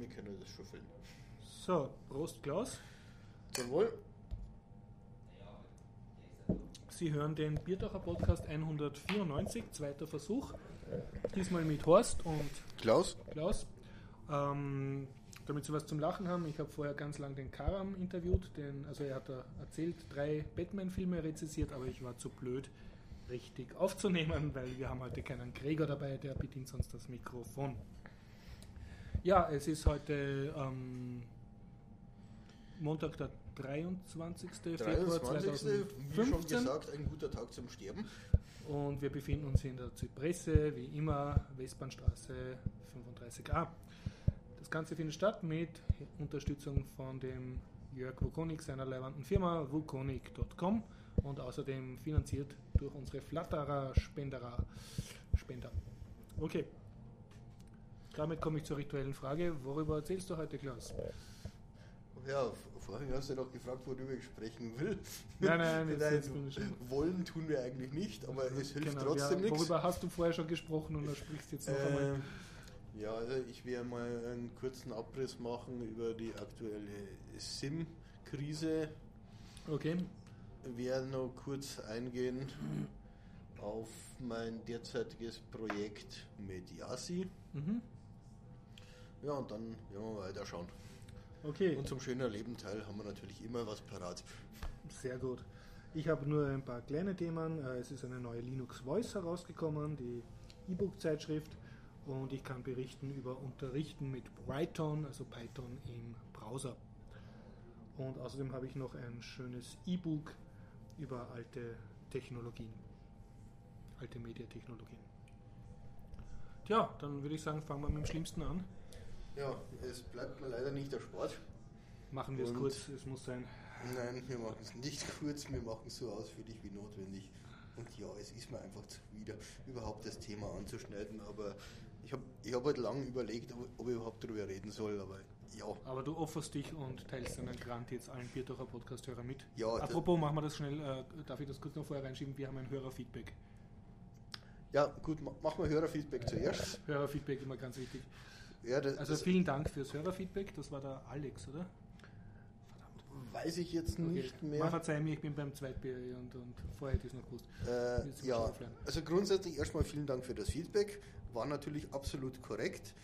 wir können das schon filmen. So, Prost Klaus. Jawohl. Sie hören den Bierdacher Podcast 194, zweiter Versuch. Diesmal mit Horst und Klaus? Klaus. Ähm, damit Sie was zum Lachen haben, ich habe vorher ganz lang den Karam interviewt, den, also er hat erzählt, drei Batman-Filme rezessiert, aber ich war zu blöd, richtig aufzunehmen, weil wir haben heute keinen Gregor dabei, der bedient sonst das Mikrofon. Ja, es ist heute ähm, Montag, der 23. Februar 23. Wie schon 2015 gesagt, ein guter Tag zum Sterben. und wir befinden uns in der Zypresse, wie immer, Westbahnstraße 35a. Das Ganze findet statt mit Unterstützung von dem Jörg Wukonik, seiner leibenden Firma wukonik.com und außerdem finanziert durch unsere Flatterer Spenderer Spender. Okay. Damit komme ich zur rituellen Frage. Worüber erzählst du heute, Klaus? Ja, vorhin hast du noch gefragt, worüber ich sprechen will. Nein, nein, jetzt- Nein, jetzt bin ich schon- wollen tun wir eigentlich nicht, aber es hilft Genau, trotzdem ja, nichts. Worüber hast du vorher schon gesprochen und da sprichst du jetzt noch einmal? Ähm, ja, also ich werde mal einen kurzen Abriss machen über die aktuelle SIM-Krise. Okay. werde noch kurz eingehen auf mein derzeitiges Projekt mit Yasi. Mhm. Ja, und dann werden wir weiter schauen. Okay. Und zum schönen Leben Teil haben wir natürlich immer was parat. Sehr gut. Ich habe nur ein paar kleine Themen. Äh, Es ist eine neue Linux Voice herausgekommen, die E-Book-Zeitschrift. Und ich kann berichten über Unterrichten mit Python, also Python im Browser. Und außerdem habe ich noch ein schönes E-Book über alte Technologien, alte Mediatechnologien. Tja, dann würde ich sagen, fangen wir mit dem Schlimmsten an. Ja, es bleibt mir leider nicht der Sport. Machen wir es kurz, es muss sein. Nein, wir machen es nicht kurz, wir machen es so ausführlich wie notwendig. Und ja, es ist mir einfach zuwider, überhaupt das Thema anzuschneiden. Aber ich habe ich hab halt lange überlegt, ob, ob ich überhaupt darüber reden soll. Aber ja, Aber du opferst dich und teilst deinen Grant jetzt allen Bierdacher Podcast-Hörern mit. Ja, das- Apropos, machen wir das schnell, äh, darf ich das kurz noch vorher reinschieben? Wir haben ein Hörerfeedback. ja gut, ma- machen wir Hörerfeedback zuerst. Hörerfeedback immer ganz wichtig. Ja, das, Also das vielen Dank fürs Hörerfeedback, das war der Alex, oder? weiß ich jetzt Okay. nicht mehr. verzeih mir, ich bin beim Zweitbier und, und vorher hätte ich es noch gewusst. Äh, ja, also grundsätzlich erstmal vielen Dank für das Feedback. War natürlich absolut korrekt.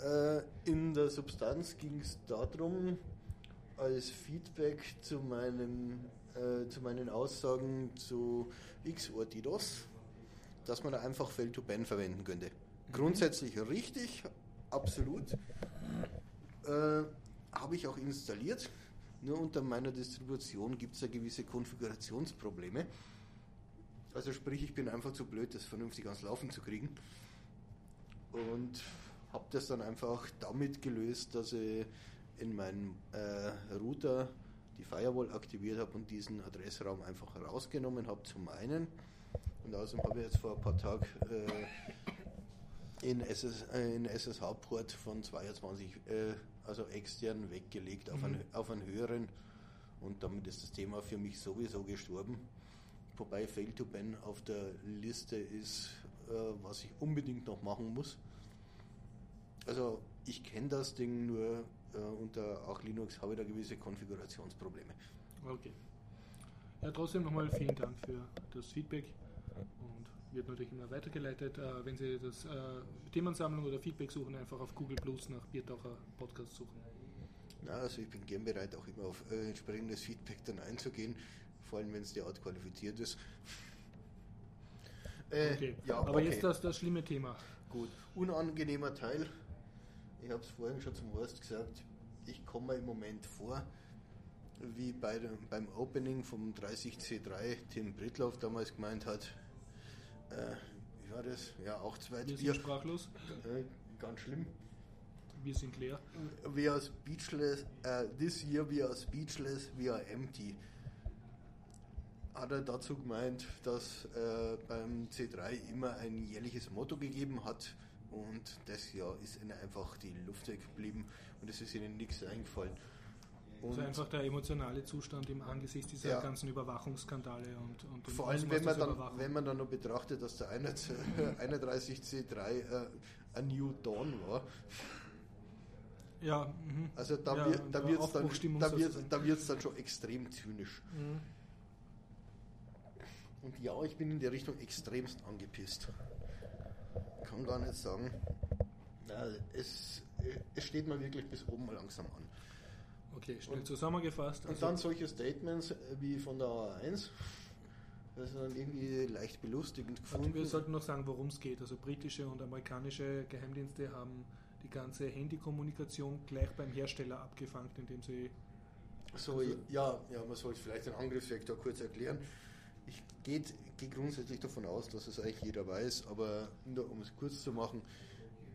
Äh, in der Substanz ging es darum, als Feedback zu, meinem, äh, zu meinen Aussagen zu X-Ortidos, dass man da einfach Fail-to-Ban verwenden könnte. Grundsätzlich richtig, absolut. Äh, Habe ich auch installiert. Nur unter meiner Distribution gibt es ja gewisse Konfigurationsprobleme. Also sprich, ich bin einfach zu blöd, das vernünftig ans Laufen zu kriegen. Und habe das dann einfach damit gelöst, dass ich in meinem äh, Router die Firewall aktiviert habe und diesen Adressraum einfach rausgenommen habe zum einen. Und außerdem habe ich jetzt vor ein paar Tagen äh, in, SS, äh, in SSH-Port von 22, äh, also extern weggelegt auf, einen, auf einen höheren. Und damit ist das Thema für mich sowieso gestorben. Wobei Fail to Ban auf der Liste ist, äh, was ich unbedingt noch machen muss. Also ich kenne das Ding nur äh, unter auch Linux habe ich da gewisse Konfigurationsprobleme. Okay. Ja, trotzdem nochmal vielen Dank für das Feedback und wird natürlich immer weitergeleitet. Äh, wenn Sie das äh, Themensammlung oder Feedback suchen, einfach auf Google Plus nach Biertaucher Podcast suchen. Na, also ich bin gern bereit, auch immer auf äh, entsprechendes Feedback dann einzugehen, vor allem wenn es derart qualifiziert ist. Äh, Okay. ja, Aber okay. jetzt das, das schlimme Thema. Gut, unangenehmer Teil. Ich habe es vorhin schon zum Horst gesagt. Ich komme im Moment vor, wie bei dem, beim Opening vom 30C3 Tim Britloff damals gemeint hat. Äh, wie war das? Ja, auch zweit Wir Bier. sind sprachlos, Äh, ganz schlimm. wir sind leer. We are speechless. Uh, this year we are speechless, we are empty. Hat er dazu gemeint, dass äh, beim C3 immer ein jährliches Motto gegeben hat und das Jahr ist ihnen einfach die Luft weggeblieben und es ist ihnen nichts eingefallen. Und Also einfach der emotionale Zustand im Angesicht dieser Ja. ganzen Überwachungsskandale und, und vor allem, wenn man, dann, wenn man dann noch betrachtet, dass der 31C3 äh, ein New Dawn war. Ja, mhm. Also da Ja, wird da ja, wird's dann, da wird, da wird's dann schon extrem zynisch. Mhm. Und ja, ich bin in der Richtung extremst angepisst. Kann gar nicht sagen. Es, es steht mir wirklich bis oben mal langsam an. Okay, schnell Und- zusammengefasst. Und Also, dann solche Statements wie von der A1, das ist dann irgendwie leicht belustigend also gefunden. wir sollten noch sagen, worum es geht. Also britische und amerikanische Geheimdienste haben die ganze Handykommunikation gleich beim Hersteller abgefangen, indem sie So, ja, ja, man sollte vielleicht den Angriffsvektor kurz erklären. Ich gehe geh grundsätzlich davon aus, dass es eigentlich jeder weiß, aber nur um es kurz zu machen,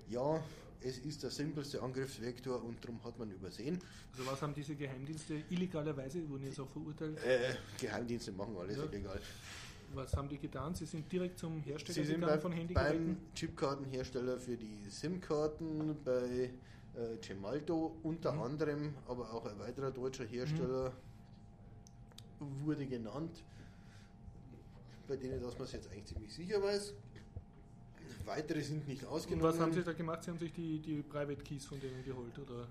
ja, es ist der simpelste Angriffsvektor und darum hat man übersehen. Also was haben diese Geheimdienste illegalerweise, wurden jetzt auch verurteilt, Äh, Geheimdienste machen alles Ja. illegal. was haben die getan? Sie sind direkt zum Hersteller Sie sind gegangen bei, von Handy beim Chipkartenhersteller für die SIM-Karten, bei äh, Gemalto unter Mhm. anderem, aber auch ein weiterer deutscher Hersteller wurde genannt, bei denen dass man es jetzt eigentlich ziemlich sicher weiß. Weitere sind nicht Und ausgenommen. was haben Sie da gemacht? Sie haben sich die, die Private Keys von denen geholt? Oder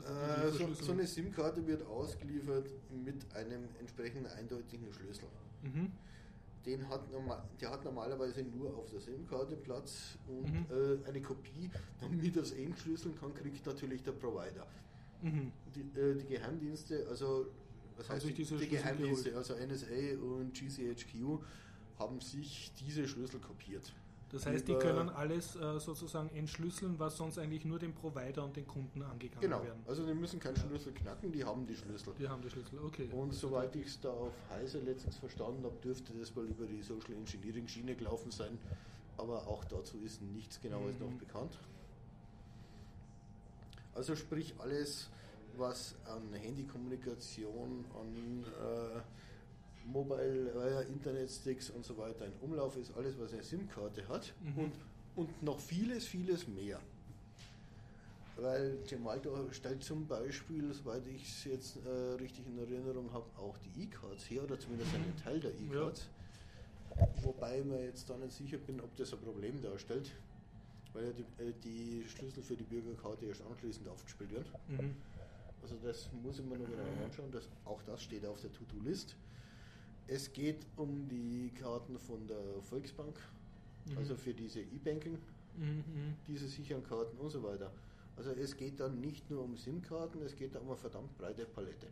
Äh, die so, so eine SIM-Karte wird ausgeliefert mit einem entsprechenden eindeutigen Schlüssel. Mhm. Den hat normal, der hat normalerweise nur auf der SIM-Karte Platz und Mhm. äh, eine Kopie, damit er es entschlüsseln kann, kriegt natürlich der Provider. Mhm. Die, äh, die Geheimdienste, also was Haben heißt die Schlüssel Geheimdienste, also NSA und GCHQ, haben sich diese Schlüssel kopiert. Das heißt, die können alles äh, sozusagen entschlüsseln, was sonst eigentlich nur dem Provider und den Kunden angegangen Genau, werden. also die müssen keinen Schlüssel knacken, die haben die Schlüssel. Die haben die Schlüssel, okay. Und soweit ich es da auf Heise letztens verstanden habe, dürfte das wohl über die Social Engineering Schiene gelaufen sein. Aber auch dazu ist nichts genaues Mhm. noch bekannt. Also sprich alles, was an Handykommunikation, an äh, Mobile, äh, Internetsticks und so weiter in Umlauf ist, alles was eine SIM-Karte hat Mhm. und, und noch vieles, vieles mehr. Weil Gemalto stellt zum Beispiel, soweit ich es jetzt äh, richtig in Erinnerung habe, auch die E-Cards her oder zumindest einen Teil der E-Cards. Wobei ich mir jetzt da nicht sicher bin, ob das ein Problem darstellt, weil ja die, äh, die Schlüssel für die Bürgerkarte erst anschließend aufgespielt werden. Mhm. Also das muss ich mir noch genau anschauen, das, auch das steht auf der To-Do-List. Es geht um die Karten von der Volksbank, Mhm. also für diese E-Banking, Mhm. Diese sicheren Karten und so weiter. Also es geht dann nicht nur um SIM-Karten, es geht da um eine verdammt breite Palette.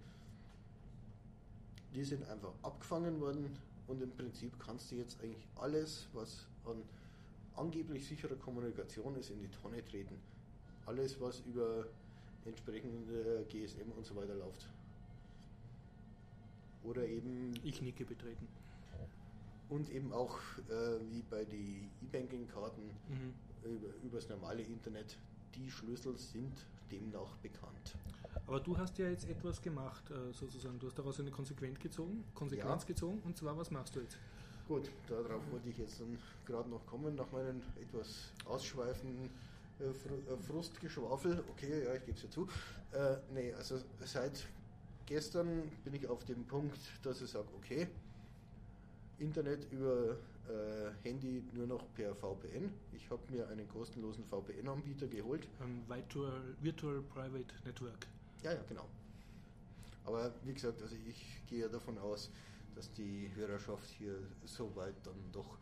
Die sind einfach abgefangen worden und im Prinzip kannst du jetzt eigentlich alles, was an angeblich sicherer Kommunikation ist, in die Tonne treten. Alles, was über entsprechende GSM und so weiter läuft. Oder eben Ich nicke betreten. und eben auch äh, wie bei den E-Banking-Karten Mhm. über, übers normale Internet, die Schlüssel sind demnach bekannt. Aber du hast ja jetzt etwas gemacht, äh, sozusagen. Du hast daraus eine Konsequenz gezogen, Konsequenz Ja. gezogen. Und zwar, was machst du jetzt? Gut, darauf wollte ich jetzt gerade noch kommen, nach meinem etwas ausschweifenden äh, äh, Frustgeschwafel. Okay, ja, ich gebe es ja zu. Äh, nee, also seit gestern bin ich auf dem Punkt, dass ich sage, okay, Internet über äh, Handy nur noch per VPN. Ich habe mir einen kostenlosen VPN-Anbieter geholt. Ähm, Virtual, Virtual Private Network. Ja, ja, genau. Aber wie gesagt, also ich gehe davon aus, dass die Hörerschaft hier soweit dann doch.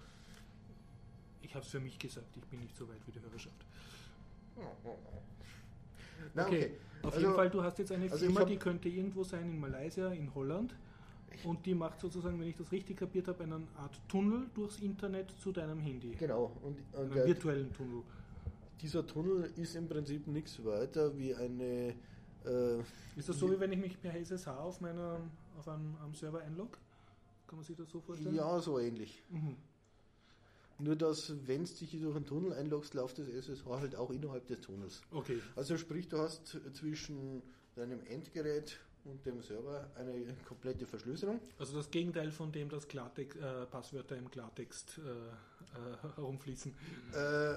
Ich habe es für mich gesagt, ich bin nicht so weit wie die Hörerschaft. Na, okay, okay. auf Also- jeden Fall, du hast jetzt eine also Firma, die könnte irgendwo sein in Malaysia, in Holland. Und die macht sozusagen, wenn ich das richtig kapiert habe, eine Art Tunnel durchs Internet zu deinem Handy. Genau. Und, und Einen virtuellen Tunnel. dieser Tunnel ist im Prinzip nichts weiter wie eine. Äh, Ist das so, wie wenn ich mich per SSH auf, meiner, auf einem, am Server einlogge? Kann man sich das so vorstellen? ja, so ähnlich. Mhm. Nur, dass, wenn du dich durch einen Tunnel einloggst, läuft das SSH halt auch innerhalb des Tunnels. Okay. Also, sprich, du hast zwischen deinem Endgerät und dem Server eine komplette Verschlüsselung. Also das Gegenteil von dem, dass Klartext, äh, Passwörter im Klartext äh, äh, herumfließen. Äh,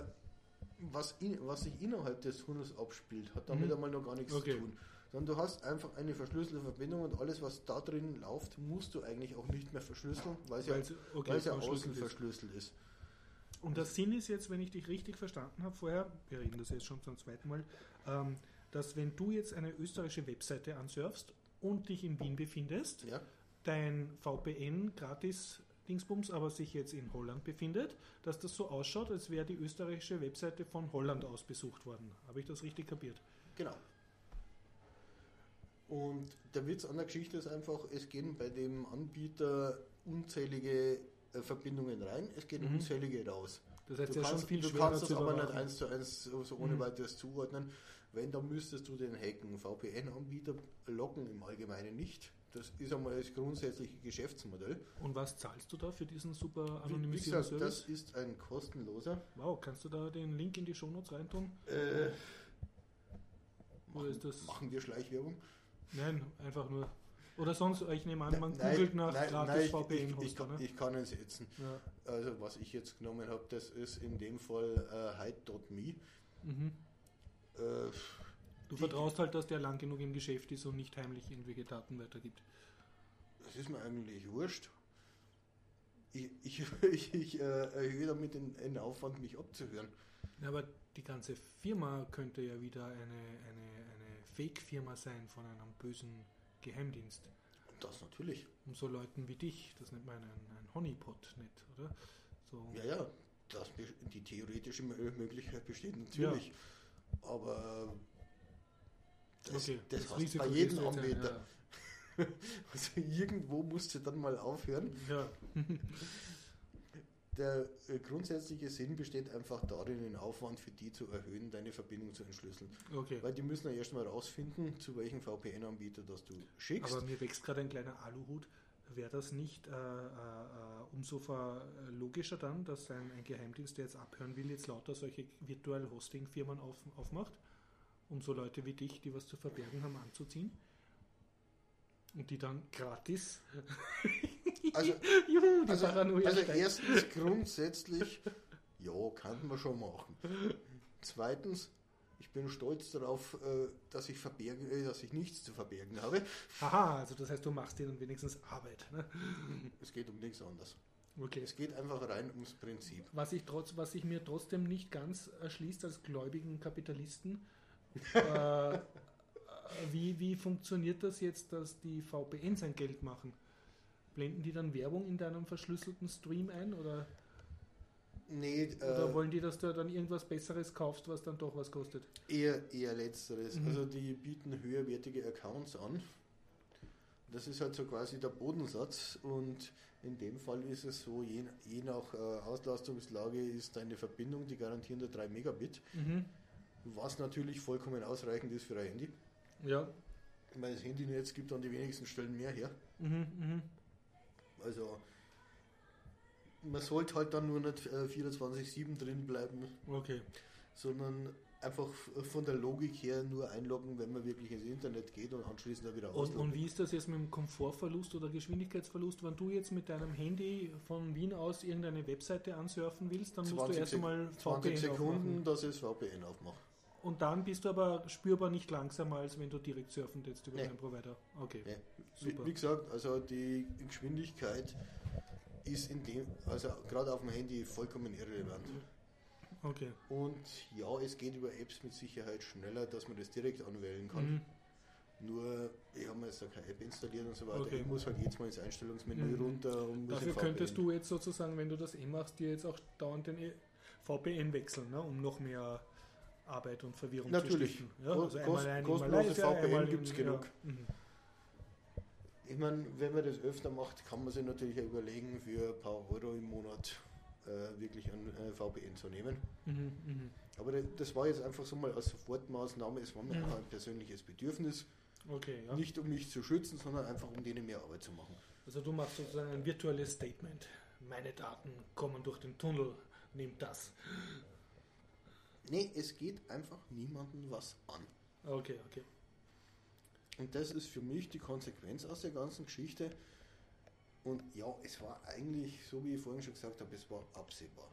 was, in, was sich innerhalb des Tunnels abspielt, hat damit Mhm. einmal noch gar nichts Okay. zu tun. Sondern du hast einfach eine verschlüsselte Verbindung und alles, was da drin läuft, musst du eigentlich auch nicht mehr verschlüsseln, weil es ja, okay, weil es ja außen verschlüsselt ist. Und der Sinn ist jetzt, wenn ich dich richtig verstanden habe vorher, wir reden das jetzt schon zum zweiten Mal, ähm, dass wenn du jetzt eine österreichische Webseite ansurfst und dich in Wien befindest, Ja, dein VPN gratis Dingsbums aber sich jetzt in Holland befindet, dass das so ausschaut, als wäre die österreichische Webseite von Holland aus besucht worden. Habe ich das richtig kapiert? genau. Und der Witz an der Geschichte ist einfach, es gehen bei dem Anbieter unzählige äh, Verbindungen rein, es gehen Mhm. unzählige raus. Das heißt, Du ja kannst, viel du kannst das aber nicht eins zu eins so, ohne Mhm. weiteres zuordnen. Wenn, dann müsstest du den hacken. VPN-Anbieter locken im Allgemeinen nicht. Das ist einmal das grundsätzliche Geschäftsmodell. Und was zahlst du da für diesen super anonymisierten Service? das ist ein kostenloser. Wow, kannst du da den Link in die Shownotes reintun? Äh, das. machen wir Schleichwerbung? Nein, einfach nur. Oder sonst, ich nehme an, man Nein, googelt nach nein, gratis nein, ich, ich, ich, kann, ne? ich kann es setzen. ja. Also was ich jetzt genommen habe, das ist in dem Fall äh, hide.me. mhm. Äh, Du vertraust halt, dass der lang genug im Geschäft ist und nicht heimlich irgendwelche Daten weitergibt. das ist mir eigentlich wurscht. Ich, ich, ich, ich äh, erhöhe damit den, den Aufwand, mich abzuhören. Ja, aber die ganze Firma könnte ja wieder eine, eine, eine Fake-Firma sein von einem bösen Geheimdienst. Das natürlich. Um so Leuten wie dich, das nennt man ein, ein Honeypot nicht, oder? So. Ja, ja, das, die theoretische Mö- Möglichkeit besteht natürlich. Aber das, okay, das, hast Risiko bei jedem Anbieter. Also irgendwo musst du dann mal aufhören. Ja. Der äh, grundsätzliche Sinn besteht einfach darin, den Aufwand für die zu erhöhen, deine Verbindung zu entschlüsseln. Okay. Weil die müssen ja erstmal rausfinden, zu welchem VPN-Anbieter das du schickst. Aber mir wächst gerade ein kleiner Aluhut. Wäre das nicht äh, äh, umso logischer dann, dass ein, ein Geheimdienst, der jetzt abhören will, jetzt lauter solche Virtual Hosting-Firmen auf, aufmacht, um so Leute wie dich, die was zu verbergen haben, anzuziehen? Und die dann gratis. Also, Juhu, die also, Paranoia also steigt. erstens grundsätzlich, ja, kann man schon machen. Zweitens, ich bin stolz darauf, äh, dass ich verbergen, äh, dass ich nichts zu verbergen habe. Haha, also das heißt, du machst dir dann wenigstens Arbeit. Ne? Es geht um nichts anderes. Okay. Es geht einfach rein ums Prinzip. Was ich, trotz, was sich mir trotzdem nicht ganz erschließt als gläubigen Kapitalisten, äh, wie, wie funktioniert das jetzt, dass die VPNs ein Geld machen? Blenden die dann Werbung in deinem verschlüsselten Stream ein oder, Nee, oder äh, wollen die, dass du dann irgendwas Besseres kaufst, was dann doch was kostet? eher, eher letzteres. Mhm. Also die bieten höherwertige Accounts an. Das ist halt so quasi der Bodensatz und in dem Fall ist es so, je, je nach äh, Auslastungslage ist deine Verbindung, die garantieren da 3 Megabit, Mhm. was natürlich vollkommen ausreichend ist für ein Handy. Ja. Weil das Handynetz gibt an die wenigsten Stellen mehr her. Mhm, mhm. Also man sollte halt dann nur nicht äh, 24-7 drin bleiben, Okay. sondern einfach von der Logik her nur einloggen, wenn man wirklich ins Internet geht und anschließend da wieder Und, ausloggen. und wie ist das jetzt mit dem Komfortverlust oder Geschwindigkeitsverlust? Wenn du jetzt mit deinem Handy von Wien aus irgendeine Webseite ansurfen willst, dann musst du 20 erst einmal 20 VPN Sekunden, aufmachen. dass ich das VPN aufmache. Und dann bist du aber spürbar nicht langsamer, als wenn du direkt surfen jetzt über Nee. deinen Provider. Okay. Nee. Wie, Super. wie gesagt, also die Geschwindigkeit ist in dem, also gerade auf dem Handy vollkommen irrelevant. Okay. Und ja, es geht über Apps mit Sicherheit schneller, dass man das direkt anwählen kann. Mhm. Nur, ich habe mir jetzt da keine App installiert und so weiter. Okay. Ich muss halt jetzt mal ins Einstellungsmenü Mhm. runter und Dafür könntest VPN. du jetzt sozusagen, wenn du das eh machst, dir jetzt auch dauernd den E- VPN wechseln, ne? um noch mehr Arbeit und Verwirrung Natürlich. zu stiften. Ja, also einmal ein kostenlose VPN in- gibt's genug. Ja. Mhm. Ich meine, wenn man das öfter macht, kann man sich natürlich überlegen, für ein paar Euro im Monat äh, wirklich ein äh, VPN zu nehmen. Mhm. Mhm. Aber das- das war jetzt einfach so mal als Sofortmaßnahme. Es war mir Mhm. auch ein persönliches Bedürfnis. Okay, ja. Nicht um mich zu schützen, sondern einfach um denen mehr Arbeit zu machen. Also du machst sozusagen ein virtuelles Statement. Meine Daten kommen durch den Tunnel, nimm das. Nee, es geht einfach niemandem was an. Okay, okay. Und das ist für mich die Konsequenz aus der ganzen Geschichte. Und ja, es war eigentlich, so wie ich vorhin schon gesagt habe, es war absehbar.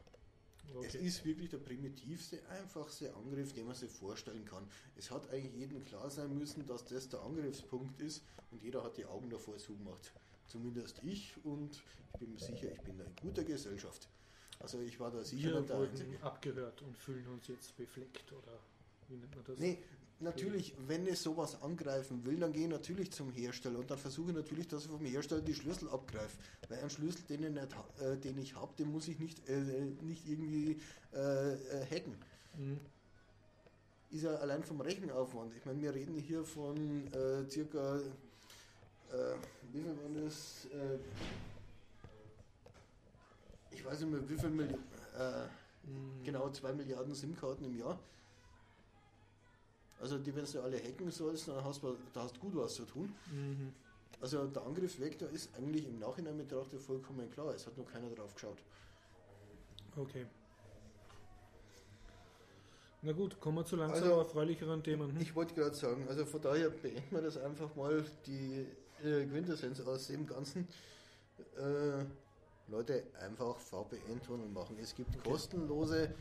Es okay. ist wirklich der primitivste, einfachste Angriff, den man sich vorstellen kann. Es hat eigentlich jedem klar sein müssen, dass das der Angriffspunkt ist und jeder hat die Augen davor zugemacht. Zumindest ich und ich bin mir sicher, ich bin in guter Gesellschaft. Also ich war da sicher Wir der wurden Einzige. abgehört und fühlen uns jetzt befleckt oder wie nennt man das? Nee, Natürlich, wenn es sowas angreifen will, dann gehe ich natürlich zum Hersteller und dann versuche ich natürlich, dass ich vom Hersteller die Schlüssel abgreife. Weil ein Schlüssel, den ich, nicht, äh, den ich habe, den muss ich nicht, äh, nicht irgendwie äh, äh, hacken. Mhm. Ist ja allein vom Rechenaufwand. Ich meine, wir reden hier von äh, circa, äh, wie viel war das? Ich weiß nicht mehr, wie viel Millionen, mhm. genau 2 Milliarden SIM-Karten im Jahr. Also die, wenn du alle hacken sollst, dann hast du da hast gut was zu tun. Mhm. Also der Angriffsvektor ist eigentlich im Nachhinein betrachtet vollkommen klar. Es hat nur keiner drauf geschaut. Okay. Na gut, kommen wir zu langsam also, erfreulicheren Themen. Hm? Ich wollte gerade sagen, also von daher beenden wir das einfach mal, die äh, Quintessenz aus dem Ganzen. Äh, Leute, einfach VPN-Tunnel machen. Es gibt kostenlose,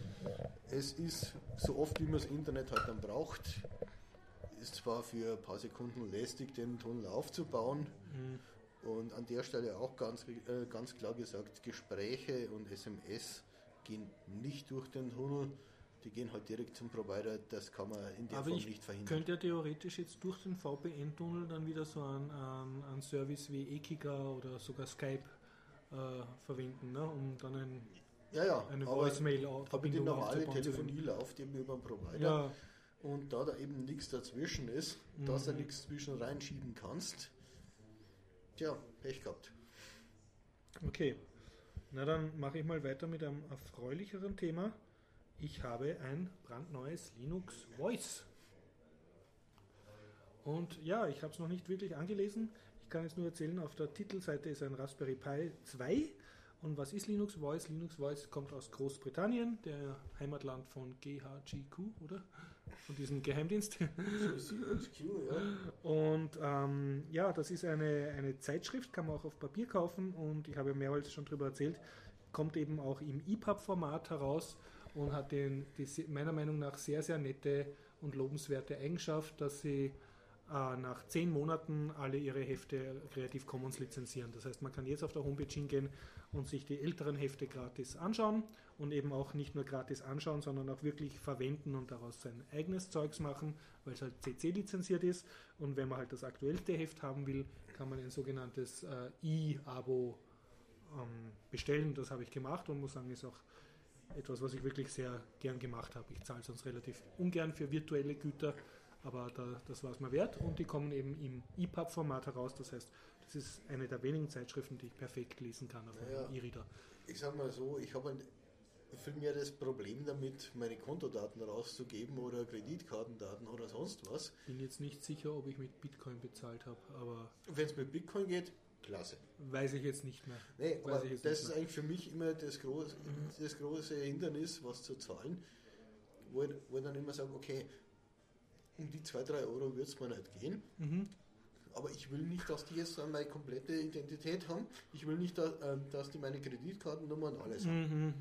es ist so oft, wie man das Internet halt dann braucht, ist zwar für ein paar Sekunden lästig, den Tunnel aufzubauen. Mhm. Und an der Stelle auch ganz, äh, ganz klar gesagt, Gespräche und SMS gehen nicht durch den Tunnel, die gehen halt direkt zum Provider, das kann man in der Aber Form nicht verhindern. Könnte ja theoretisch jetzt durch den VPN-Tunnel dann wieder so einen, einen, einen Service wie Ekiga oder sogar Skype äh, verwenden, ne? um dann ein, ja, ja, eine Voicemail Aber die normale Telefonie läuft eben über den Provider. Ja. Und da da eben nichts dazwischen ist, mhm. dass du nichts zwischen reinschieben kannst, tja, Pech gehabt. Okay. Na dann mache ich mal weiter mit einem erfreulicheren Thema. Ich habe ein brandneues Linux Voice. Und ja, ich habe es noch nicht wirklich angelesen. Ich kann jetzt nur erzählen, auf der Titelseite ist ein Raspberry Pi 2. Und was ist Linux Voice? Linux Voice kommt aus Großbritannien, der Heimatland von GHGQ, oder? Von diesem Geheimdienst. Und ähm, ja, das ist eine, eine Zeitschrift, kann man auch auf Papier kaufen und ich habe mehrmals schon darüber erzählt, kommt eben auch im EPUB-Format heraus und hat den, die, meiner Meinung nach sehr, sehr nette und lobenswerte Eigenschaft, dass sie nach zehn Monaten alle ihre Hefte Creative Commons lizenzieren. Das heißt, man kann jetzt auf der Homepage hingehen und sich die älteren Hefte gratis anschauen und eben auch nicht nur gratis anschauen, sondern auch wirklich verwenden und daraus sein eigenes Zeugs machen, weil es halt CC lizenziert ist. Und wenn man halt das aktuellste Heft haben will, kann man ein sogenanntes äh, E-Abo ähm, bestellen. Das habe ich gemacht und muss sagen, ist auch etwas, was ich wirklich sehr gern gemacht habe. Ich zahle sonst relativ ungern für virtuelle Güter aber da, das war es mir wert und die kommen eben im EPUB-Format heraus. Das heißt, das ist eine der wenigen Zeitschriften, die ich perfekt lesen kann auf naja, E-Reader. Ich sage mal so, ich habe viel mehr das Problem damit, meine Kontodaten rauszugeben oder Kreditkartendaten oder sonst was. Bin jetzt nicht sicher, ob ich mit Bitcoin bezahlt habe, aber. Wenn es mit Bitcoin geht, klasse. Weiß ich jetzt nicht mehr. Nee, aber das ist eigentlich für mich immer das große, das große Hindernis, was zu zahlen, wo ich, wo ich dann immer sage, okay, um die 2-3 Euro wird es mir nicht gehen. Mhm. Aber ich will nicht, dass die jetzt meine komplette Identität haben. Ich will nicht, ähm, dass die meine Kreditkartennummer und alles haben. Mhm.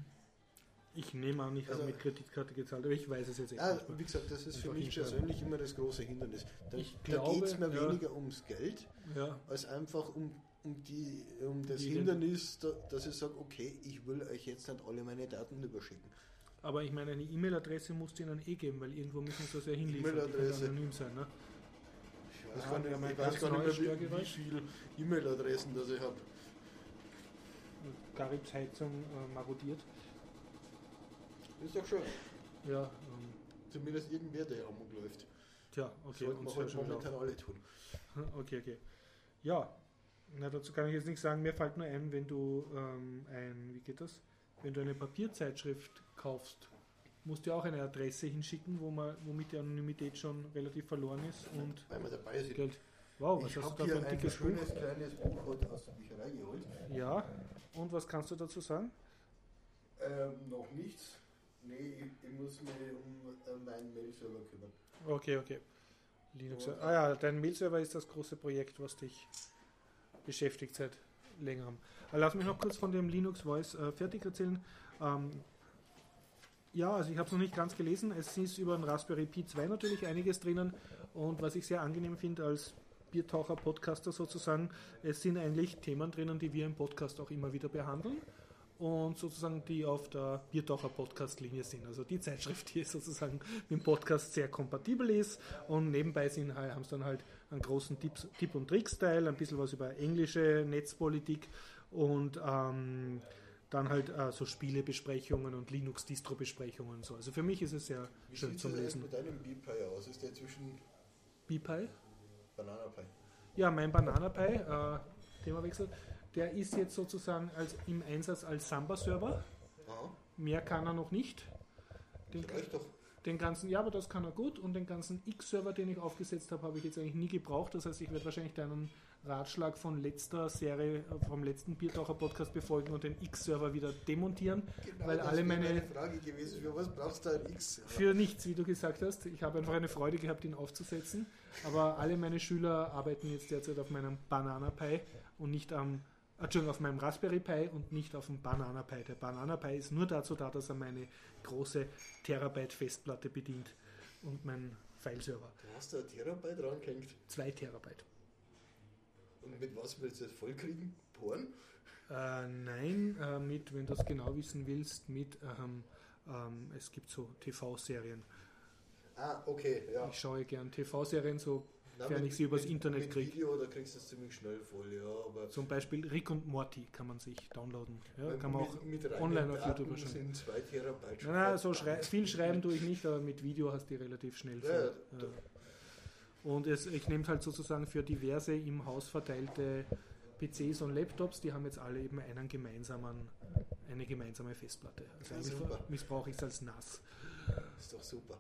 Ich nehme an, ich also, habe mit Kreditkarte gezahlt, aber ich weiß es jetzt echt ah, nicht. Mehr. Wie gesagt, das ist für mich persönlich immer das große Hindernis. Da, da geht es mir ja. weniger ums Geld, ja. als einfach um, um, die, um das die Hindernis, da, dass ich sage, okay, ich will euch jetzt nicht alle meine Daten überschicken. Aber ich meine, eine E-Mail-Adresse musst du ihnen eh geben, weil irgendwo müssen sie das ja hinliefern. E-Mail-Adresse. anonym sein, ne? Weiß, gar nicht, ja ich weiß gar nicht mehr, wie, wie viele E-Mail-Adressen das ich habe. Garibs Heizung äh, marodiert. Ist doch schön. Ja. Ähm, Zumindest irgendwer, der amok läuft. Tja, okay. Sollten wir halt momentan alle tun. Okay, okay. Ja, na, dazu kann ich jetzt nichts sagen. Mir fällt nur ein, wenn du ähm, ein, wie geht das? Wenn du eine Papierzeitschrift kaufst, musst du auch eine Adresse hinschicken, wo man, womit die Anonymität schon relativ verloren ist. Und Weil wir dabei sind. Geld. Wow, was ich hast du da für ein dickes Buch? ein kleines Buch heute aus der Bücherei geholt. Ja, und was kannst du dazu sagen? Ähm, noch nichts. Nee, ich, ich muss mich um äh, meinen Mail-Server kümmern. Okay, okay. Linux. ah ja, dein Mail-Server ist das große Projekt, was dich beschäftigt seit längerem. Lass mich noch kurz von dem Linux Voice äh, fertig erzählen. Ähm, ja, also ich habe es noch nicht ganz gelesen. Es ist über den Raspberry Pi 2 natürlich einiges drinnen. Und was ich sehr angenehm finde als Biertaucher-Podcaster sozusagen, es sind eigentlich Themen drinnen, die wir im Podcast auch immer wieder behandeln. und sozusagen die auf der Biertaucher Podcast-Linie sind. Also die Zeitschrift, die sozusagen mit dem Podcast sehr kompatibel ist und nebenbei sind, haben sie dann halt einen großen Tipps, Tipp- und Tricks-Teil, ein bisschen was über englische Netzpolitik und ähm, dann halt äh, so Spielebesprechungen und Linux-Distro-Besprechungen und so. Also für mich ist es sehr Wie schön sieht zum es Lesen. mit deinem Beepie aus? Ist der zwischen BPI? Banana Pie? Ja, mein Banana Pi, äh, Themawechsel, der ist jetzt sozusagen als, im Einsatz als Samba-Server. Mehr kann er noch nicht. Den, den ganzen, ja, aber das kann er gut. Und den ganzen X-Server, den ich aufgesetzt habe, habe ich jetzt eigentlich nie gebraucht. Das heißt, ich werde wahrscheinlich deinen Ratschlag von letzter Serie, äh, vom letzten Biertaucher-Podcast befolgen und den X-Server wieder demontieren. Genau, weil das alle wäre meine, Frage gewesen, für was brauchst du ein X? für nichts, wie du gesagt hast. Ich habe einfach eine Freude gehabt, ihn aufzusetzen. Aber alle meine Schüler arbeiten jetzt derzeit auf meinem Banana Pi und nicht am, Entschuldigung, auf meinem Raspberry Pi und nicht auf dem Banana Pi. Der Banana Pi ist nur dazu da, dass er meine große Terabyte Festplatte bedient und meinen Fileserver. Du hast da ein Terabyte dran gehängt. 2 Terabyte. Und mit was willst du das vollkriegen? Porn? Äh, nein, äh, mit, wenn du das genau wissen willst, mit, ähm, ähm, es gibt so TV-Serien. Ah, okay, ja. Ich schaue gern TV-Serien, so Sofern ich sie übers mit, Internet mit krieg. Video, da kriegst du es ziemlich schnell voll, ja. Aber Zum Beispiel Rick und Morty kann man sich downloaden. Ja, kann man auch mit, online auf Daten YouTube schauen. sind 2 Terabyte Nein, nein, so schrei viel schreiben tue ich nicht, aber mit Video hast du die relativ schnell voll. ja, Ja. Und es, ich nehme halt sozusagen für diverse im Haus verteilte PCs und Laptops, die haben jetzt alle eben einen gemeinsamen, eine gemeinsame Festplatte. Also Ja, missbrauche ich es als NAS. Ist doch super.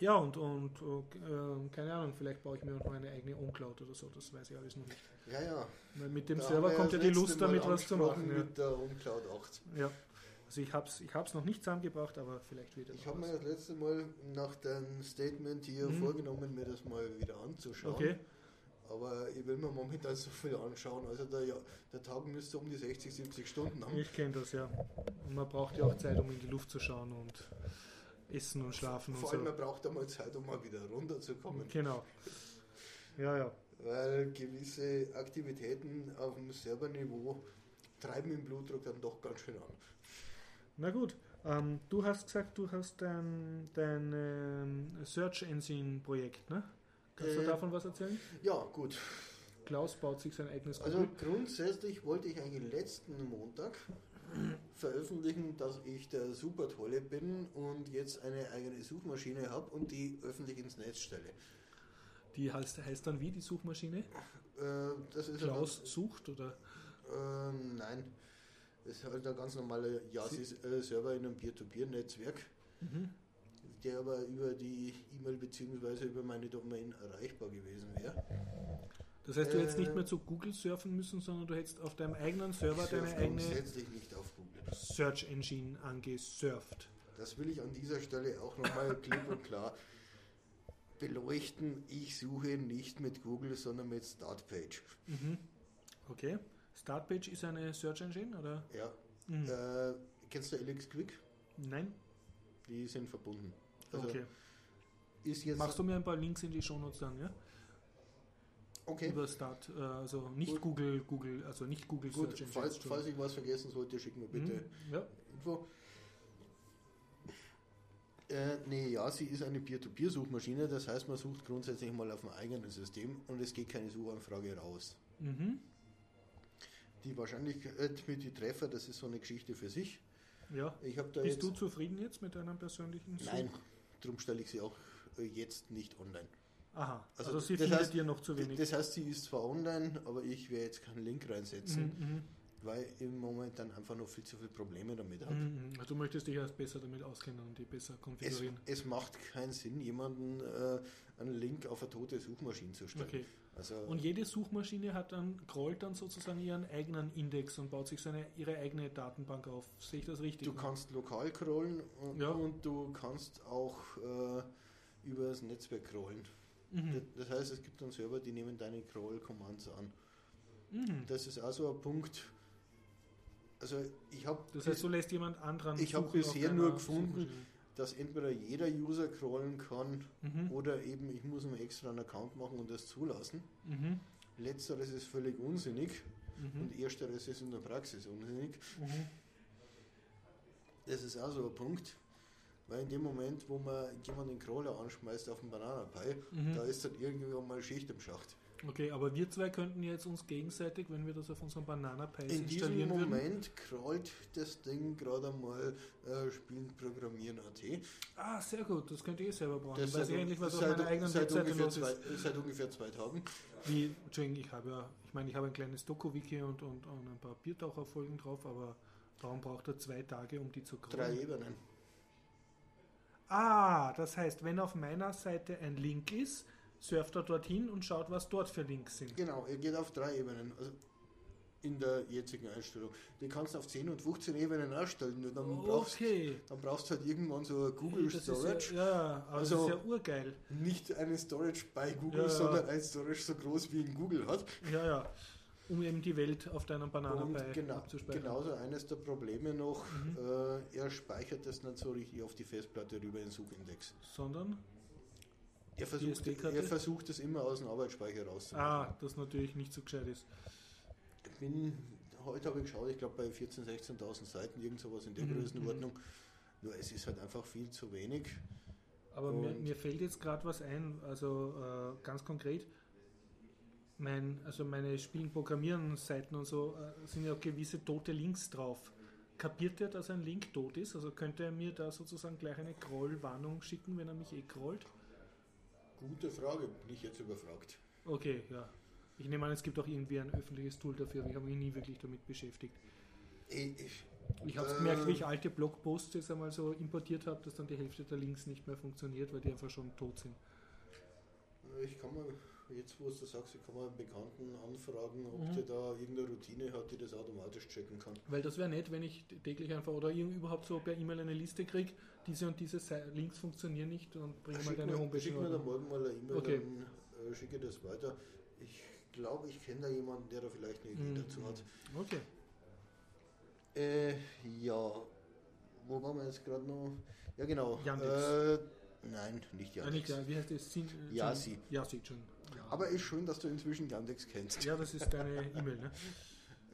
Ja, und, und äh, keine Ahnung, vielleicht baue ich mir noch eine eigene OnCloud oder so, das weiß ich alles noch nicht. Ja, ja. Weil mit dem Da Server kommt ja die Lust Mal damit was zu machen. Mit der OnCloud 8. Ja. Also ich habe es ich hab's noch nicht zusammengebracht, aber vielleicht wird es Ich habe mir das letzte Mal nach deinem Statement hier Mhm. vorgenommen, mir das mal wieder anzuschauen. Okay. Aber ich will mir momentan so viel anschauen. Also der, ja, der Tag müsste um die 60, 70 Stunden haben. Ich kenne das ja. Und man braucht ja auch Zeit, um in die Luft zu schauen und essen und schlafen Vor und allem, so. man braucht einmal Zeit, um mal wieder runterzukommen. Genau. Ja, ja. Weil gewisse Aktivitäten auf dem Serverniveau treiben den Blutdruck dann doch ganz schön an. Na gut. Ähm, du hast gesagt, du hast dein, dein ähm, Search Engine Projekt, ne? Kannst du Äh, davon was erzählen? Ja, gut. Klaus baut sich sein eigenes Also Google. grundsätzlich wollte ich eigentlich letzten Montag veröffentlichen, dass ich der super tolle bin und jetzt eine eigene Suchmaschine habe und die öffentlich ins Netz stelle. Die heißt, heißt dann wie die Suchmaschine? Äh, das ist Klaus sucht oder? Äh, nein, das ist halt ein ganz normaler YASI-Server in einem Peer-to-Peer-Netzwerk, Mhm. der aber über die E-Mail bzw. über meine Domain erreichbar gewesen wäre. Das heißt, du hättest Äh, nicht mehr zu Google surfen müssen, sondern du hättest auf deinem eigenen Server deine eigene grundsätzlich nicht auf Google. Search Engine angesurft. Das will ich an dieser Stelle auch nochmal klipp und klar beleuchten. Ich suche nicht mit Google, sondern mit Startpage. Mhm. Okay. Startpage ist eine Search Engine oder? Ja. Mhm. Äh, kennst du Alex Quick? Nein? Die sind verbunden. Also Okay. Machst du mir ein paar Links in die Shownotes dann, ja? okay. Über Start, äh, also nicht Gut. Google, Google, also nicht Google Gut, Search Engine. falls, falls ich was vergessen sollte, schick mir bitte Mhm. Ja. Info. Äh, nee, ja, sie ist eine Peer-to-Peer-Suchmaschine, das heißt, man sucht grundsätzlich mal auf dem eigenen System und es geht keine Suchanfrage raus. Mhm. Die Wahrscheinlichkeit mit die Treffer, das ist so eine Geschichte für sich. ja. Ich habe da Bist jetzt. du zufrieden jetzt mit deinem persönlichen Such? Nein, darum stelle ich sie auch äh, jetzt nicht online. Aha, Also also, sie das findet heißt- dir noch zu wenig. Das heißt, sie ist zwar online, aber ich werde jetzt keinen Link reinsetzen, Mhm, mhm. weil ich im Moment dann einfach noch viel zu viele Probleme damit habe. Mhm, mhm. Also du möchtest dich erst besser damit auskennen und die besser Es, konfigurieren. es macht keinen Sinn, jemanden äh, einen Link auf eine tote Suchmaschine zu stellen. Okay. Also, Und jede Suchmaschine hat dann, crawlt dann sozusagen ihren eigenen Index und baut sich seine, ihre eigene Datenbank auf. Sehe ich das richtig? du kannst lokal crawlen und, Ja. und du kannst auch äh, über das Netzwerk crawlen. Mhm. Das heißt, es gibt dann Server, die nehmen deine Crawl-Commands an. Mhm. Das ist also ein Punkt. Also ich habe Das heißt, du lässt jemand anderen Ich hab suchen auf bisher nur gefunden. Dass entweder jeder User crawlen kann Mhm. oder eben ich muss mir extra einen Account machen und das zulassen. Mhm. Letzteres ist völlig unsinnig, Mhm. und ersteres ist in der Praxis unsinnig. Mhm. Das ist auch so ein Punkt, weil in dem Moment, wo man jemanden den Crawler anschmeißt auf den Bananapie, Mhm. da ist dann irgendwann mal Schicht im Schacht. Okay, aber wir zwei könnten jetzt uns gegenseitig, wenn wir das auf unserem Banana Pi In diesem installieren würden. Moment crawlt das Ding gerade einmal äh, Spielen, Programmieren, AT. Ah, sehr gut, das könnt ihr selber brauchen. Das weiß seit, ich endlich, was auf meiner eigenen seit, Webseite ungefähr los ist. zwei, seit ungefähr zwei Tagen. Wie, Entschuldigung, ich habe ja, ich meine, ich habe ein kleines Doku-Wiki und, und, und ein paar Biertaucherfolgen drauf, aber warum braucht er zwei Tage, um die zu Drei crawlen? Ebenen. Ah, das heißt, wenn auf meiner Seite ein Link ist, surft er dorthin und schaut, was dort für Links sind. Genau, er geht auf drei Ebenen. Also in der jetzigen Einstellung. Die kannst du auf 10 und 15 Ebenen ausstellen. Nur dann brauchst Okay. dann brauchst du halt irgendwann so Google Das Storage. ja, ja, aber Also- das ist ja urgeil. Nicht eine Storage bei Google, Ja, sondern ein Storage so groß wie in Google hat. Ja, ja. Um eben die Welt auf deinem Und Bananapie genau, abzuspeichern. genauso eines der Probleme noch, Mhm. äh, er speichert das nicht so richtig auf die Festplatte rüber in Suchindex. Sondern, Er versucht, er versucht es immer aus dem Arbeitsspeicher rauszumachen. ah, das natürlich nicht so gescheit ist. Ich bin, heute habe ich geschaut, ich glaube bei 14.000, 16.000 Seiten, irgend sowas in der Mhm, Größenordnung. Nur es ist halt einfach viel zu wenig. Aber mir, mir fällt jetzt gerade was ein, also äh, ganz konkret. Mein, also meine Spielen, Programmieren Seiten und so äh, sind ja auch gewisse tote Links drauf. Kapiert er, dass ein Link tot ist? Also könnte er mir da sozusagen gleich eine Crawl-Warnung schicken, wenn er mich eh crawlt? Gute Frage, bin ich jetzt überfragt. Okay, ja. Ich nehme an, es gibt auch irgendwie ein öffentliches Tool dafür, aber ich habe mich nie wirklich damit beschäftigt. Ich, ich, Ich habe Äh. gemerkt, wie ich alte Blogposts jetzt einmal so importiert habe, dass dann die Hälfte der Links nicht mehr funktioniert, weil die einfach schon tot sind. ich kann mal, jetzt wo du sagst, ich kann mal einen Bekannten anfragen, ob Mhm. der da irgendeine Routine hat, die das automatisch checken kann. Weil das wäre nett, wenn ich täglich einfach oder irgend- überhaupt so per E-Mail eine Liste kriege, diese und diese Links funktionieren nicht und bringe mal deine mir, Homepage schick mir da morgen mal eine E-Mail, Okay. dann äh, schicke das weiter. Ich glaube, ich kenne da jemanden, der da vielleicht eine Idee Mhm. dazu hat. Okay. Äh, ja, wo waren wir jetzt gerade noch? Ja, genau. Yandex. Äh, nein, nicht Ja, Yandex. nicht, ja, wie heißt das? Sin, Yasi. Yasi schon. Ja. Aber ist schön, dass du inzwischen Yandex kennst. ja, das ist deine E-Mail, ne?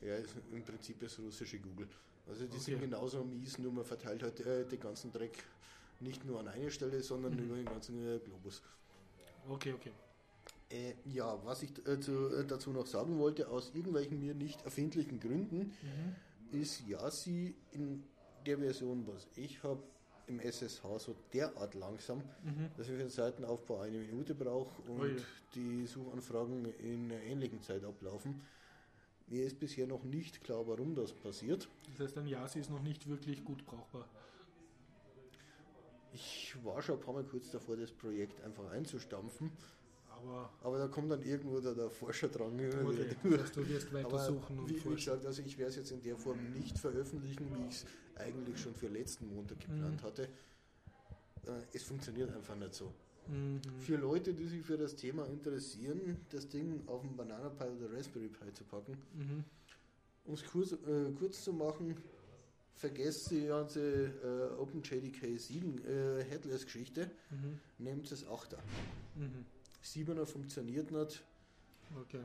Ja, ist im Prinzip das russische Google. Also die Okay. sind genauso mies, nur man verteilt halt äh, den ganzen Dreck nicht nur an eine Stelle, sondern Mhm. über den ganzen äh, Globus. Okay, okay. Äh, ja, was ich äh, zu, äh, dazu noch sagen wollte, aus irgendwelchen mir nicht erfindlichen Gründen Mhm. ist Yasi in der Version, was ich habe, im SSH so derart langsam, Mhm. dass ich für den Seitenaufbau eine Minute brauche und Ui. die Suchanfragen in einer ähnlichen Zeit ablaufen. Mir ist bisher noch nicht klar, warum das passiert. Das heißt, ein Yasi ist noch nicht wirklich gut brauchbar. Ich war schon ein paar Mal kurz davor, das Projekt einfach einzustampfen, Aber aber da kommt dann irgendwo der, der Forscher dran. okay, das heißt, du wirst weiter Aber suchen und wie, wie gesagt, also ich werde es jetzt in der Form nicht veröffentlichen, wie ich es eigentlich schon für letzten Montag geplant Mhm. hatte. Äh, Es funktioniert einfach nicht so. Mhm. Für Leute, die sich für das Thema interessieren, das Ding auf einen Banana Pi oder Raspberry Pi zu packen, Mhm. um es kurz, äh, kurz zu machen, vergesst die ganze äh, OpenJDK 7 äh, Headless-Geschichte, Mhm. nehmt das 8er. Mhm. 7er funktioniert nicht, Okay.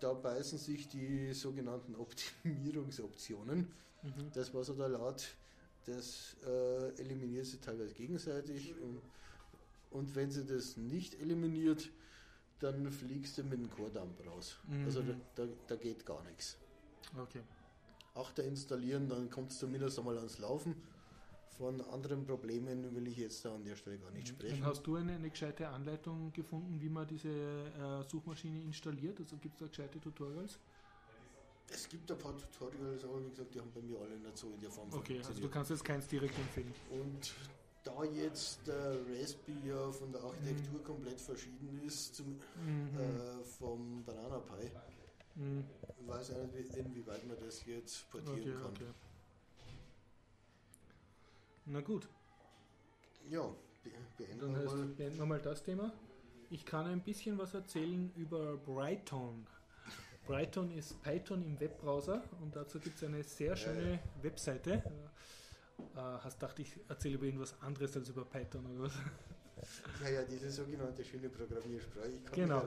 da beißen sich die sogenannten Optimierungsoptionen. Mhm. Das, was er da laut, das äh, eliminiert sie teilweise gegenseitig. Und, und wenn sie das nicht eliminiert, dann fliegst du mit dem Core-Dump raus. Mhm. Also da, da, da geht gar nichts. Okay. Achter installieren, dann kommt es zumindest einmal ans Laufen. Von anderen Problemen will ich jetzt da an der Stelle gar nicht Und sprechen. hast du eine, eine gescheite Anleitung gefunden, wie man diese äh, Suchmaschine installiert? Also gibt es da gescheite Tutorials? Es gibt ein paar Tutorials, aber wie gesagt, die haben bei mir alle nicht so in der Form Okay, also du kannst jetzt keins direkt empfehlen. Und da jetzt der Raspberry ja von der Mhm. Architektur komplett verschieden ist zum, Mhm. äh, vom Banana Pi, Mhm. weiß ich nicht, wie- inwieweit man das jetzt portieren Okay, kann. okay. Na gut, Ja, be beenden dann heißt, mal. beenden wir mal das Thema. Ich kann ein bisschen was erzählen über Brighton. Brighton ist Python im Webbrowser und dazu gibt es eine sehr schöne Webseite. Äh, hast gedacht, ich erzähle über irgendwas anderes als über Python oder was? Ja, ja, diese sogenannte schöne Programmiersprache. Ich kann Genau.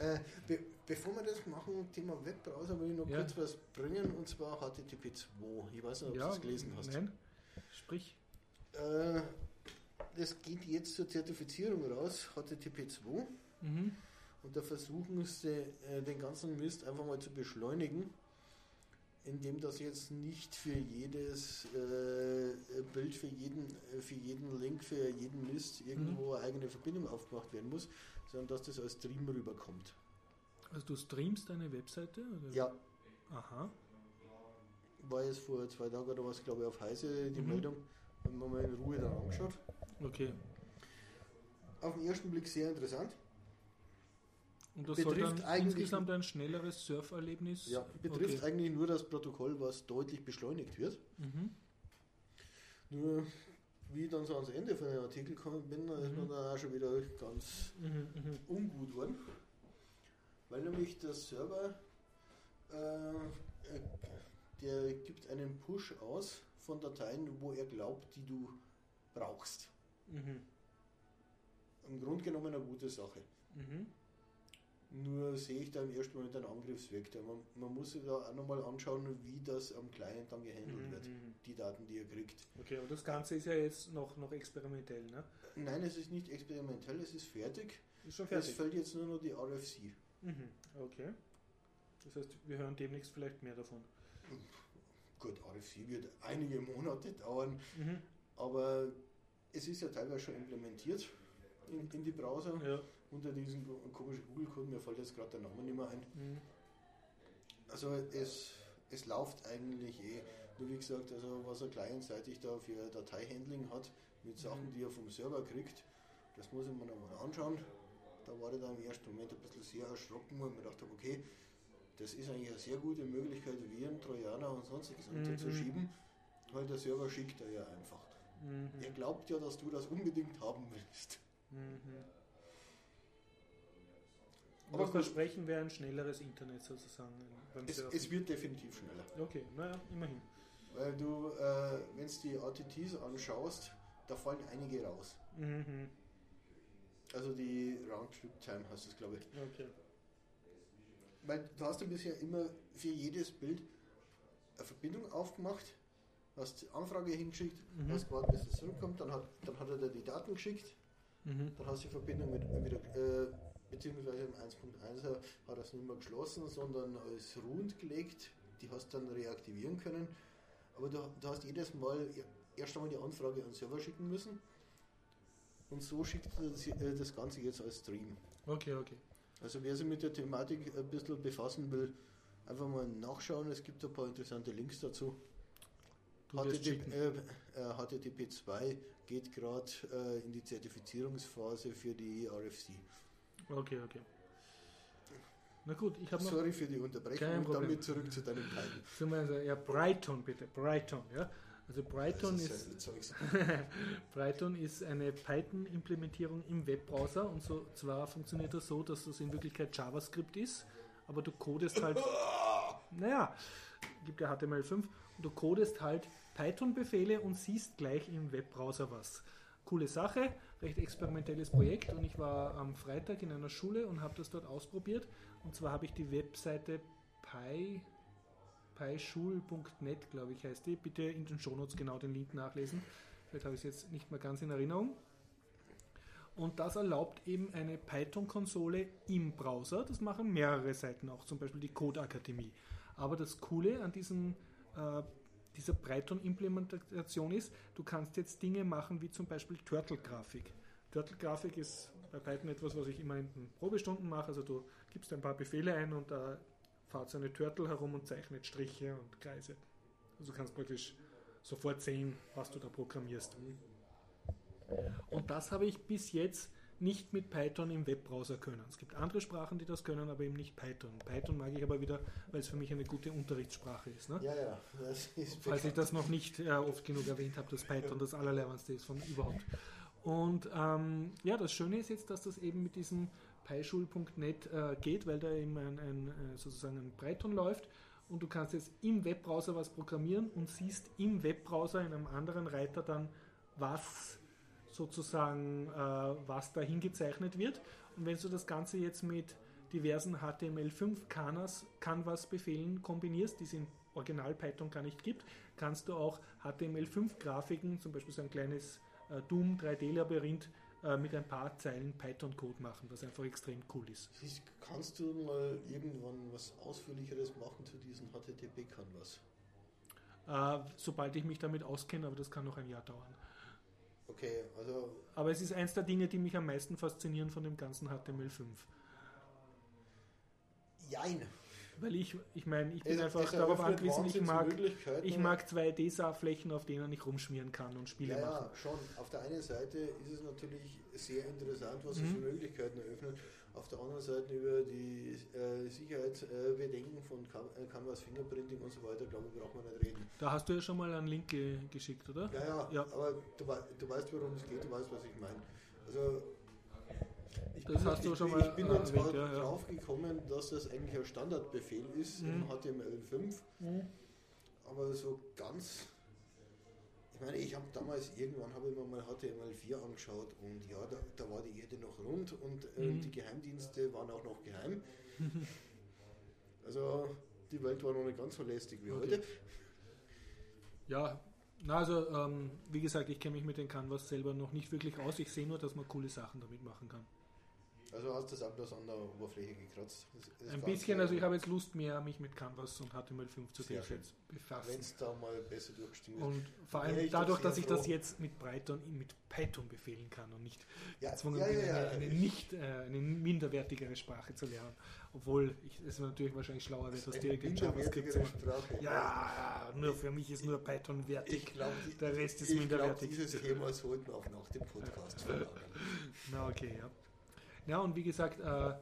Äh, be bevor wir das machen, Thema Webbrowser, will ich noch Ja. kurz was bringen und zwar HTTP2. Ich weiß nicht, ob du das gelesen hast. Nein. Sprich. Äh, das geht jetzt zur Zertifizierung raus, HTTP2. Mhm. Und da versuchen sie, äh, den ganzen Mist einfach mal zu beschleunigen, indem das jetzt nicht für jedes äh, Bild, für jeden, äh, für jeden Link, für jeden Mist irgendwo eine eigene Verbindung aufgemacht werden muss, sondern dass das als Stream rüberkommt. Also du streamst deine Webseite? Oder? Ja, Aha. War jetzt vor zwei Tagen oder was, glaube ich, auf Heise die Mhm. Meldung. Haben wir mal in Ruhe dann angeschaut. Okay. Auf den ersten Blick sehr interessant. Und das Betrifft soll dann eigentlich- insgesamt ein schnelleres Surferlebnis? Ja, betrifft okay. eigentlich nur das Protokoll, was deutlich beschleunigt wird. Mhm. Nur, wie ich dann so ans Ende von dem Artikel gekommen bin, da ist Mhm. man dann auch schon wieder ganz Mhm. Mhm. ungut worden. Weil nämlich der Server, äh, äh, der gibt einen Push aus von Dateien, wo er glaubt, die du brauchst. Mhm. Im Grunde genommen eine gute Sache. Mhm. Nur sehe ich da im ersten Moment einen Angriffsvektor. Man, man muss sich da auch nochmal anschauen, wie das am Client dann gehandelt wird. Mhm. Die Daten, die er kriegt. Okay, aber das Ganze ist ja jetzt noch, noch experimentell, ne? Nein, es ist nicht experimentell, es ist fertig. Ist schon Es fertig. fällt jetzt nur noch die RFC. Mhm. Okay. Das heißt, wir hören demnächst vielleicht mehr davon. Gut, RFC wird einige Monate dauern, Mhm. aber es ist ja teilweise schon implementiert in, in die Browser Ja. unter diesem ko- komischen Google-Code. Mir fällt jetzt gerade der Name nicht mehr ein. Mhm. Also es, es läuft eigentlich eh. Nur wie gesagt, also was er clientseitig da für Dateihandling hat, mit Sachen, Mhm. die er vom Server kriegt, das muss ich mir nochmal anschauen. Da war ich dann im ersten Moment ein bisschen sehr erschrocken und mir gedacht habe, okay, das ist eigentlich eine sehr gute Möglichkeit, Viren, Trojaner und sonstiges Mhm. unterzuschieben, weil der Server schickt er ja einfach. Mhm. Er glaubt ja, dass du das unbedingt haben willst. Mhm. Aber Versprechen wäre ein schnelleres Internet sozusagen beim Es, es wird definitiv schneller. okay, naja, immerhin. Weil du, äh, wenn du die ATTs anschaust, da fallen einige raus. Mhm. Also die Roundtrip-Time heißt das, glaube ich. Okay. Weil du hast ja bisher immer für jedes Bild eine Verbindung aufgemacht, hast die Anfrage hingeschickt, Mhm. hast gewartet, bis es zurückkommt, dann hat, dann hat er dir die Daten geschickt, Mhm. dann hast du die Verbindung mit, wieder, äh, beziehungsweise im 1.1 hat er es nicht mehr geschlossen, sondern als ruhend gelegt, die hast du dann reaktivieren können. Aber du, du hast jedes Mal erst einmal die Anfrage an den Server schicken müssen und so schickt er das, äh, das Ganze jetzt als Stream. Okay, okay. Also wer sich mit der Thematik ein bisschen befassen will, einfach mal nachschauen. Es gibt ein paar interessante Links dazu. Du wirst HTTP, äh, äh, HTTP2 geht gerade äh, in die Zertifizierungsphase für die RFC. Okay, okay. Na gut, ich habe noch. Sorry für die Unterbrechung Kein und Problem. damit zurück zu deinem Teil. Ja, Brighton bitte, Brighton, ja. Also Brighton ist, Zeugs. Brighton ist eine Python-Implementierung im Webbrowser und so zwar funktioniert das so, dass das in Wirklichkeit JavaScript ist, aber du codest halt, naja, gibt ja HTML5 und du codest halt Python-Befehle und siehst gleich im Webbrowser was. Coole Sache, recht experimentelles Projekt und ich war am Freitag in einer Schule und habe das dort ausprobiert und zwar habe ich die Webseite Py pyschul.net, glaube ich, heißt die. Bitte in den Shownotes genau den Link nachlesen. Vielleicht habe ich es jetzt nicht mehr ganz in Erinnerung. Und das erlaubt eben eine Python-Konsole im Browser. Das machen mehrere Seiten auch, zum Beispiel die Code-Akademie. Aber das Coole an diesem, äh, dieser Python-Implementation ist, du kannst jetzt Dinge machen wie zum Beispiel Turtle-Grafik. Turtle-Grafik ist bei Python etwas, was ich immer in den Probestunden mache. Also du gibst ein paar Befehle ein und da fahrt so eine Turtle herum und zeichnet Striche und Kreise. Also du kannst praktisch sofort sehen, was du da programmierst. Und das habe ich bis jetzt nicht mit Python im Webbrowser können. Es gibt andere Sprachen, die das können, aber eben nicht Python. Python mag ich aber wieder, weil es für mich eine gute Unterrichtssprache ist. Ne? Ja, ja, das ist Falls ich das noch nicht äh, oft genug erwähnt habe, dass Python das allerlernendste ist von überhaupt. Und ähm, ja, das Schöne ist jetzt, dass das eben mit diesem pyschul.net äh, geht, weil da eben ein, ein, äh, sozusagen ein Python läuft und du kannst jetzt im Webbrowser was programmieren und siehst im Webbrowser in einem anderen Reiter dann, was sozusagen, äh, was da hingezeichnet wird. Und wenn du das Ganze jetzt mit diversen HTML5 Canvas, Canvas Befehlen kombinierst, die es in Original Python gar nicht gibt, kannst du auch HTML5 Grafiken, zum Beispiel so ein kleines äh, Doom 3D Labyrinth äh, mit ein paar Zeilen Python Code machen, was einfach extrem cool ist. Kannst du mal irgendwann was ausführlicheres machen zu diesem HTTP Canvas? Äh, sobald ich mich damit auskenne, aber das kann noch ein Jahr dauern. Okay, also. Aber es ist eins der Dinge, die mich am meisten faszinieren von dem ganzen HTML5. Jein. Weil ich, ich meine, ich bin es, einfach es darauf angewiesen, ich mag, ich mag 2D-Flächen, auf denen ich rumschmieren kann und Spiele ja, machen. Ja, schon. Auf der einen Seite ist es natürlich sehr interessant, was mhm. es für Möglichkeiten eröffnet. Auf der anderen Seite über die äh, Sicherheitsbedenken äh, von Cam äh, Canvas Fingerprinting und so weiter, glaube ich, braucht man nicht reden. Da hast du ja schon mal einen Link ge geschickt, oder? Ja, ja, ja. aber du, du weißt, worum es geht, du weißt, was ich meine. Also ich das bin, hast du schon mal Ich bin dann zwar ja, ja. drauf gekommen, dass das eigentlich ein Standardbefehl ist mhm. in HTML5, mhm. aber so ganz. Ich meine, ich habe damals irgendwann habe ich mir mal HTML4 angeschaut und ja, da, da war die Erde noch rund und äh, mhm. die Geheimdienste waren auch noch geheim. also die Welt war noch nicht ganz so lästig wie okay. heute. Ja, na also ähm, wie gesagt, ich kenne mich mit den Canvas selber noch nicht wirklich aus. Ich sehe nur, dass man coole Sachen damit machen kann. Also hast du das auch bloß an der Oberfläche gekratzt? Ein bisschen, also ich habe jetzt Lust mehr, mich mit Canvas und HTML5 zu befassen. Wenn es da mal besser durchgestimmt. Und vor allem dadurch, dass ich das jetzt mit Python, mit Python befehlen kann und nicht ja, gezwungen ja, ja, bin, eine, nicht, äh, eine minderwertigere Sprache zu lernen. Obwohl ich, es natürlich wahrscheinlich schlauer wäre, das direkt in JavaScript zu machen. Sprache. Ja, nur für mich ist nur Python wertig. Glaub, Der Rest ist minderwertig. Ich glaube, dieses Thema sollten wir auch nach dem Podcast verlagern. Na okay, ja. Ja, und wie gesagt, äh,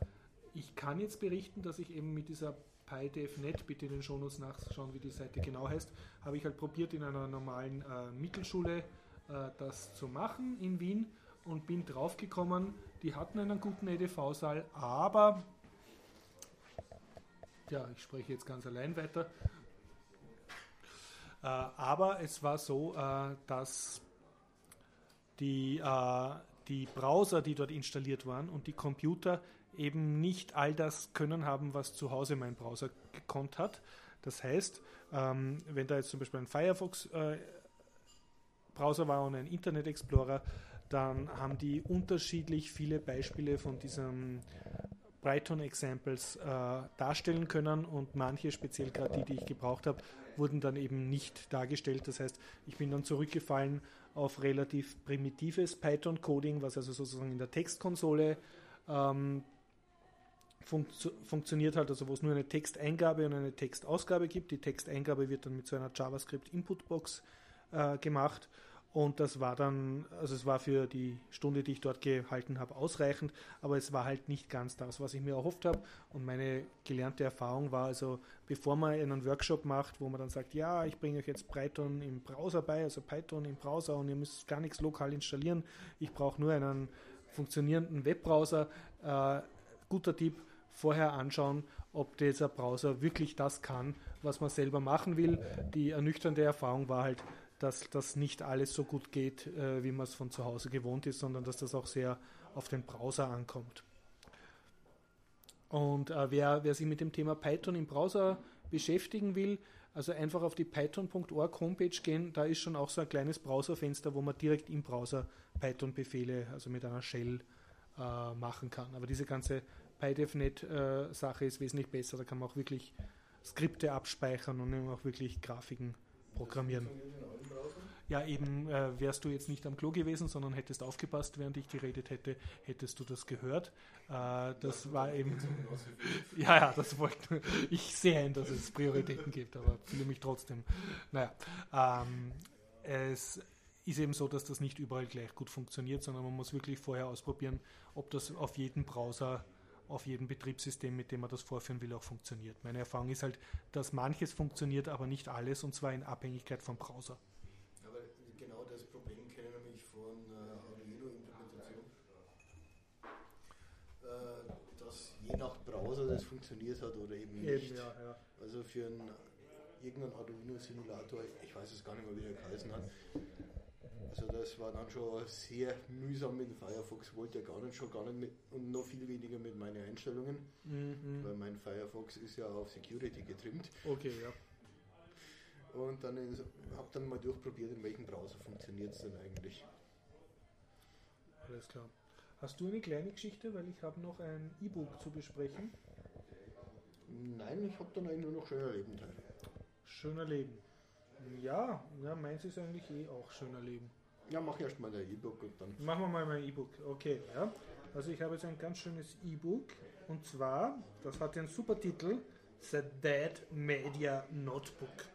ich kann jetzt berichten, dass ich eben mit dieser PyDevNet, bitte in den Shownotes nachschauen, wie die Seite genau heißt, habe ich halt probiert in einer normalen äh, Mittelschule äh, das zu machen in Wien und bin draufgekommen, die hatten einen guten EDV-Saal, aber ja, ich spreche jetzt ganz allein weiter. Äh, aber es war so, äh, dass die, äh, die Browser, die dort installiert waren und die Computer eben nicht all das können haben, was zu Hause mein Browser gekonnt hat. Das heißt, ähm, wenn da jetzt zum Beispiel ein Firefox äh, Browser war und ein Internet Explorer, dann haben die unterschiedlich viele Beispiele von diesen Brighton Examples äh, darstellen können und manche, speziell gerade die, die ich gebraucht habe, wurden dann eben nicht dargestellt. Das heißt, ich bin dann zurückgefallen auf relativ primitives Python-Coding, was also sozusagen in der Textkonsole ähm, funktio funktioniert hat, also wo es nur eine Texteingabe und eine Textausgabe gibt. Die Texteingabe wird dann mit so einer JavaScript-Inputbox äh, gemacht und das war dann, also es war für die Stunde, die ich dort gehalten habe, ausreichend, aber es war halt nicht ganz das, was ich mir erhofft habe. Und meine gelernte Erfahrung war also, bevor man einen Workshop macht, wo man dann sagt, ja, ich bringe euch jetzt Python im Browser bei, also Python im Browser und ihr müsst gar nichts lokal installieren, ich brauche nur einen funktionierenden Webbrowser. Äh, guter Tipp, vorher anschauen, ob dieser Browser wirklich das kann, was man selber machen will. Die ernüchternde Erfahrung war halt, dass das nicht alles so gut geht, äh, wie man es von zu Hause gewohnt ist, sondern dass das auch sehr auf den Browser ankommt. Und äh, wer, wer sich mit dem Thema Python im Browser beschäftigen will, also einfach auf die python.org Homepage gehen, da ist schon auch so ein kleines Browserfenster, wo man direkt im Browser Python-Befehle, also mit einer Shell, äh, machen kann. Aber diese ganze PyDevNet-Sache äh, ist wesentlich besser, da kann man auch wirklich Skripte abspeichern und auch wirklich Grafiken programmieren. Ja, eben äh, wärst du jetzt nicht am Klo gewesen, sondern hättest aufgepasst, während ich geredet hätte, hättest du das gehört. Äh, das war eben. ja, ja, das wollte ich sehen, dass es Prioritäten gibt, aber fühle mich trotzdem. Naja, ähm, es ist eben so, dass das nicht überall gleich gut funktioniert, sondern man muss wirklich vorher ausprobieren, ob das auf jedem Browser auf jedem Betriebssystem, mit dem man das vorführen will, auch funktioniert. Meine Erfahrung ist halt, dass manches funktioniert, aber nicht alles, und zwar in Abhängigkeit vom Browser. Aber genau das Problem kenne ich nämlich von äh, Arduino-Implementation, äh, dass je nach Browser das funktioniert hat oder eben nicht. Eben, ja, ja. Also für einen, irgendeinen Arduino-Simulator, ich weiß es gar nicht mehr, wie der geheißen hat, Also das war dann schon sehr mühsam mit Firefox, wollte ja gar nicht, schon gar nicht mit, und noch viel weniger mit meinen Einstellungen, Mhm. weil mein Firefox ist ja auf Security getrimmt. Okay, ja. Und dann habe dann mal durchprobiert, in welchem Browser funktioniert es denn eigentlich. Alles klar. Hast du eine kleine Geschichte, weil ich habe noch ein E-Book zu besprechen. Nein, ich habe dann eigentlich nur noch schöner Leben teil. Schöner Leben. Ja, ja, meins ist eigentlich eh auch schöner Leben. Ja, mach erst mal der E-Book und dann. Machen wir mal mein E-Book. Okay, ja. Also ich habe jetzt ein ganz schönes E-Book und zwar, das hat den super Titel The Dead Media Notebook.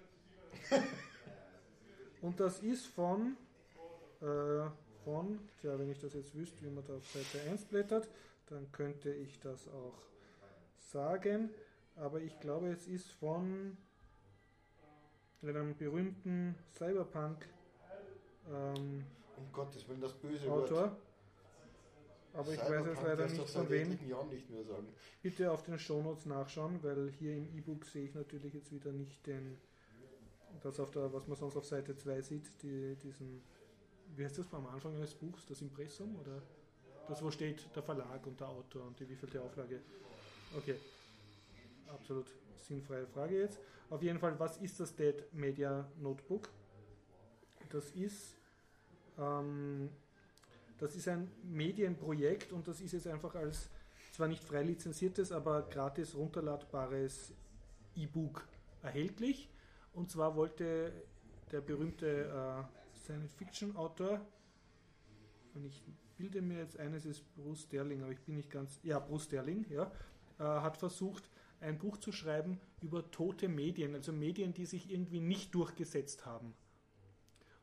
und das ist von, äh, von, tja, wenn ich das jetzt wüsste, wie man da auf Seite 1 blättert, dann könnte ich das auch sagen. Aber ich glaube, es ist von einem berühmten Cyberpunk ähm, Um Gottes Willen, das böse Autor. Wort. Aber ich weiß Cyberpunk jetzt leider nicht von wem. Jahren nicht mehr sagen. Bitte auf den Shownotes nachschauen, weil hier im E-Book sehe ich natürlich jetzt wieder nicht den, das auf der, was man sonst auf Seite 2 sieht, die, diesen, wie heißt das am Anfang eines Buchs, das Impressum oder das, wo steht der Verlag und der Autor und die wievielte Auflage. Okay, absolut sinnfreie Frage jetzt. Auf jeden Fall, was ist das Dead Media Notebook? Das ist ähm, das ist ein Medienprojekt und das ist jetzt einfach als zwar nicht frei lizenziertes, aber gratis runterladbares E-Book erhältlich. Und zwar wollte der berühmte äh, Science-Fiction-Autor, und ich bilde mir jetzt ein, es ist Bruce Sterling, aber ich bin nicht ganz, ja, Bruce Sterling, ja, äh, hat versucht, ein Buch zu schreiben über tote Medien, also Medien, die sich irgendwie nicht durchgesetzt haben.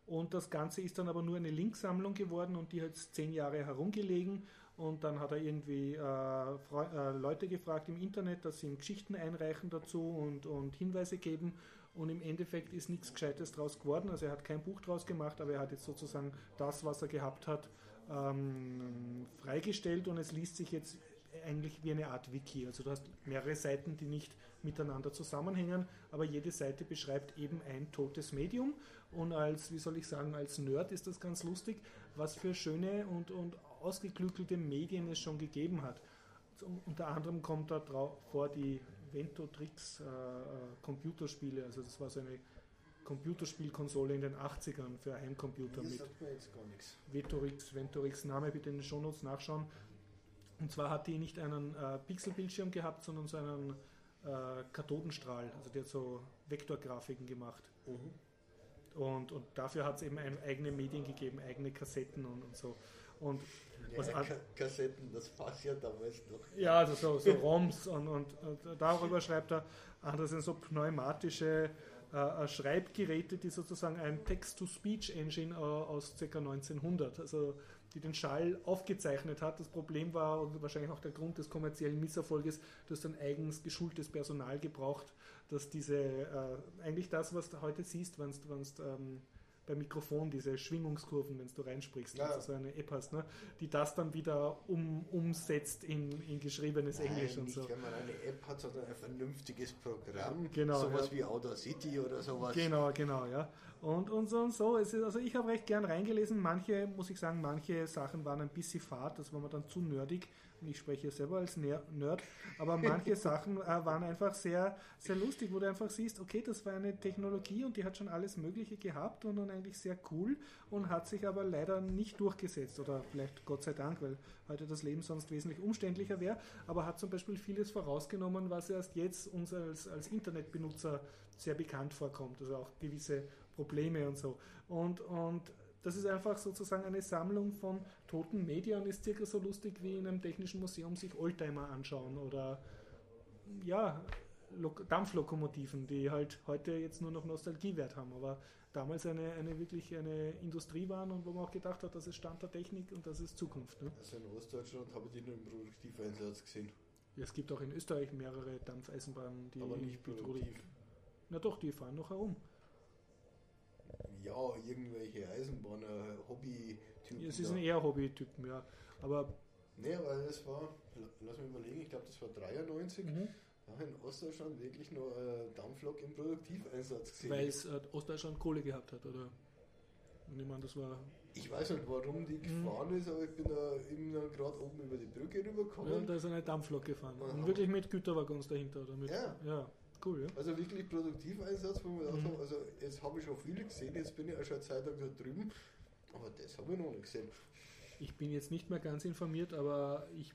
Und das Ganze ist dann aber nur eine Linksammlung geworden und die hat zehn Jahre herumgelegen. Und dann hat er irgendwie äh, äh, Leute gefragt im Internet, dass sie ihm Geschichten einreichen dazu und, und Hinweise geben. Und im Endeffekt ist nichts Gescheites draus geworden. Also er hat kein Buch draus gemacht, aber er hat jetzt sozusagen das, was er gehabt hat, ähm, freigestellt und es liest sich jetzt eigentlich wie eine Art Wiki. Also du hast mehrere Seiten, die nicht miteinander zusammenhängen, aber jede Seite beschreibt eben ein totes Medium. Und als, wie soll ich sagen, als Nerd ist das ganz lustig, was für schöne und, und ausgeklügelte Medien es schon gegeben hat. Unter anderem kommt da vor die Ventotrix äh, äh, Computerspiele, also das war so eine Computerspielkonsole in den 80ern für Heimcomputer Mir mit. Vetorix, Ventorix Name bitte in den Shownotes nachschauen. Und zwar hat die nicht einen äh, Pixelbildschirm gehabt, sondern so einen äh, Kathodenstrahl. Also die hat so Vektorgrafiken gemacht. Und, und dafür hat es eben eigene Medien gegeben, eigene Kassetten und, und so. Und was Ja, Kassetten, das passt ja damals noch. ja, also so, so ROMs und, und, und darüber schreibt er, ah, das sind so pneumatische äh, Schreibgeräte, die sozusagen ein Text-to-Speech-Engine äh, aus ca. 1900, also die den Schall aufgezeichnet hat. Das Problem war und wahrscheinlich auch der Grund des kommerziellen Misserfolges, du hast ein eigens geschultes Personal gebraucht, dass diese, äh, eigentlich das, was du heute siehst, wenn du ähm, beim Mikrofon diese Schwingungskurven, wenn du reinsprichst, Ja. du so eine App hast, ne, die das dann wieder um, umsetzt in, in geschriebenes Englisch Nein, und nicht, so. wenn man eine App hat, sondern ein vernünftiges Programm. Genau, Sowas ja. wie Audacity oder sowas. Genau, genau, ja. Und, und so und so. Es ist, also ich habe recht gern reingelesen. Manche, muss ich sagen, manche Sachen waren ein bisschen fad, das war mir dann zu nerdig. Und ich spreche ja selber als Ner Nerd. Aber manche Sachen äh, waren einfach sehr, sehr lustig, wo du einfach siehst, okay, das war eine Technologie und die hat schon alles Mögliche gehabt und dann eigentlich sehr cool und hat sich aber leider nicht durchgesetzt. Oder vielleicht Gott sei Dank, weil heute das Leben sonst wesentlich umständlicher wäre. Aber hat zum Beispiel vieles vorausgenommen, was erst jetzt uns als, als Internetbenutzer sehr bekannt vorkommt. Also auch gewisse Probleme und so. Und, und das ist einfach sozusagen eine Sammlung von toten Medien ist circa so lustig wie in einem technischen Museum sich Oldtimer anschauen oder ja, Lok Dampflokomotiven, die halt heute jetzt nur noch Nostalgiewert haben, aber damals eine, eine wirklich eine Industrie waren und wo man auch gedacht hat, das ist Stand der Technik und das ist Zukunft. Ne? Also in Ostdeutschland habe ich die nur im Produktiveinsatz gesehen. Ja, es gibt auch in Österreich mehrere Dampfeisenbahnen, die aber nicht produktiv. Na doch, die fahren noch herum. Ja, irgendwelche Eisenbahner, Hobby-Typen. Es ist ein eher Hobbytypen, ja. Aber Nee, weil das war, lass mich überlegen, ich glaube, das war 93. Mhm. Da habe ich in Ostdeutschland wirklich nur äh, Dampflok im Produktiveinsatz gesehen. weil es äh, Ostdeutschland Kohle gehabt hat, oder? Und ich meine, das war Ich weiß nicht, warum die gefahren ist, aber ich bin da eben gerade oben über die Brücke rübergekommen. Ja, da ist eine Dampflok gefahren. Und wirklich mit Güterwaggons dahinter. Oder mit, Ja. ja, cool, ja. Also wirklich Produktiveinsatz, wo gedacht Mhm. haben, also jetzt habe ich schon viele gesehen, jetzt bin ich auch schon eine Zeit lang da drüben, aber das habe ich noch nicht gesehen. Ich bin jetzt nicht mehr ganz informiert, aber ich,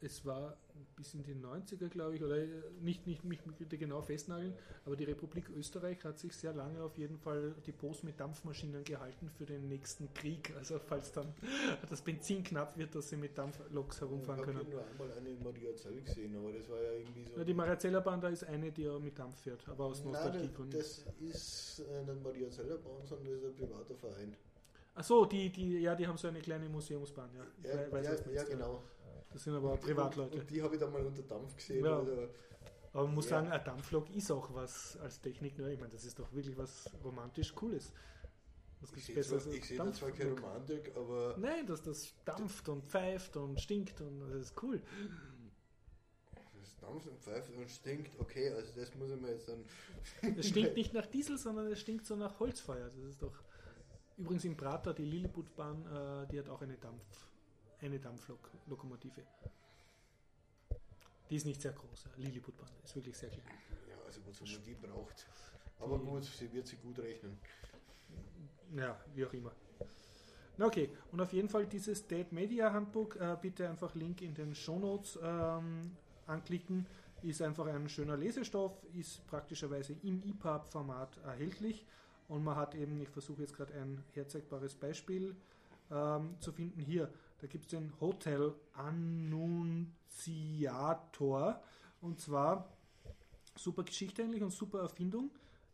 es war bis in die 90er, glaube ich, oder äh, nicht, nicht mich bitte genau festnageln, aber die Republik Österreich hat sich sehr lange auf jeden Fall Depots mit Dampfmaschinen gehalten für den nächsten Krieg. Also falls dann das Benzin knapp wird, dass sie mit Dampfloks Ich herumfahren habe können. nur einmal eine in Mariazell gesehen, aber das war ja irgendwie so. Ja, die Mariazellerbahn, da ist eine, die ja mit Dampf fährt, aber aus Nostalgiegründen. das ist äh, nicht Mariazeller Bahn, sondern das ist ein privater Verein. Achso, die, die, ja, die haben so eine kleine Museumsbahn, ja. Ich Ja, ja, ja genau. Das sind aber Und- Privatleute. Und die habe ich dann mal unter Dampf gesehen. Ja. Also, Aber man muss Ja. sagen, ein Dampflok ist auch was als Technik. Ne? Ich meine, das ist doch wirklich was romantisch Cooles. Was ich sehe zwar, ich sehe da zwar keine? Romantik, aber Nein, dass das dampft und pfeift und stinkt und das ist cool. das dampft und pfeift und stinkt. Okay, also das muss ich mir jetzt dann. Es stinkt nicht nach Diesel, sondern es stinkt so nach Holzfeuer. Das ist doch. Übrigens in Prater, die Lilliputbahn, äh, die hat auch eine Dampf, eine Dampflok-Lokomotive. Die ist nicht sehr groß. Lilliputbahn ist wirklich sehr klein. Ja, also wozu man die braucht. Aber Die- gut, sie wird sich gut rechnen. Ja, wie auch immer. Na okay, und auf jeden Fall dieses Dead Media Handbook, äh, bitte einfach Link in den Shownotes ähm, anklicken. Ist einfach ein schöner Lesestoff, ist praktischerweise im EPUB-Format erhältlich und man hat eben, ich versuche jetzt gerade ein herzeigbares Beispiel ähm, zu finden. Hier, da gibt es den Hotel Annunciator und zwar super Geschichte eigentlich und super Erfindung.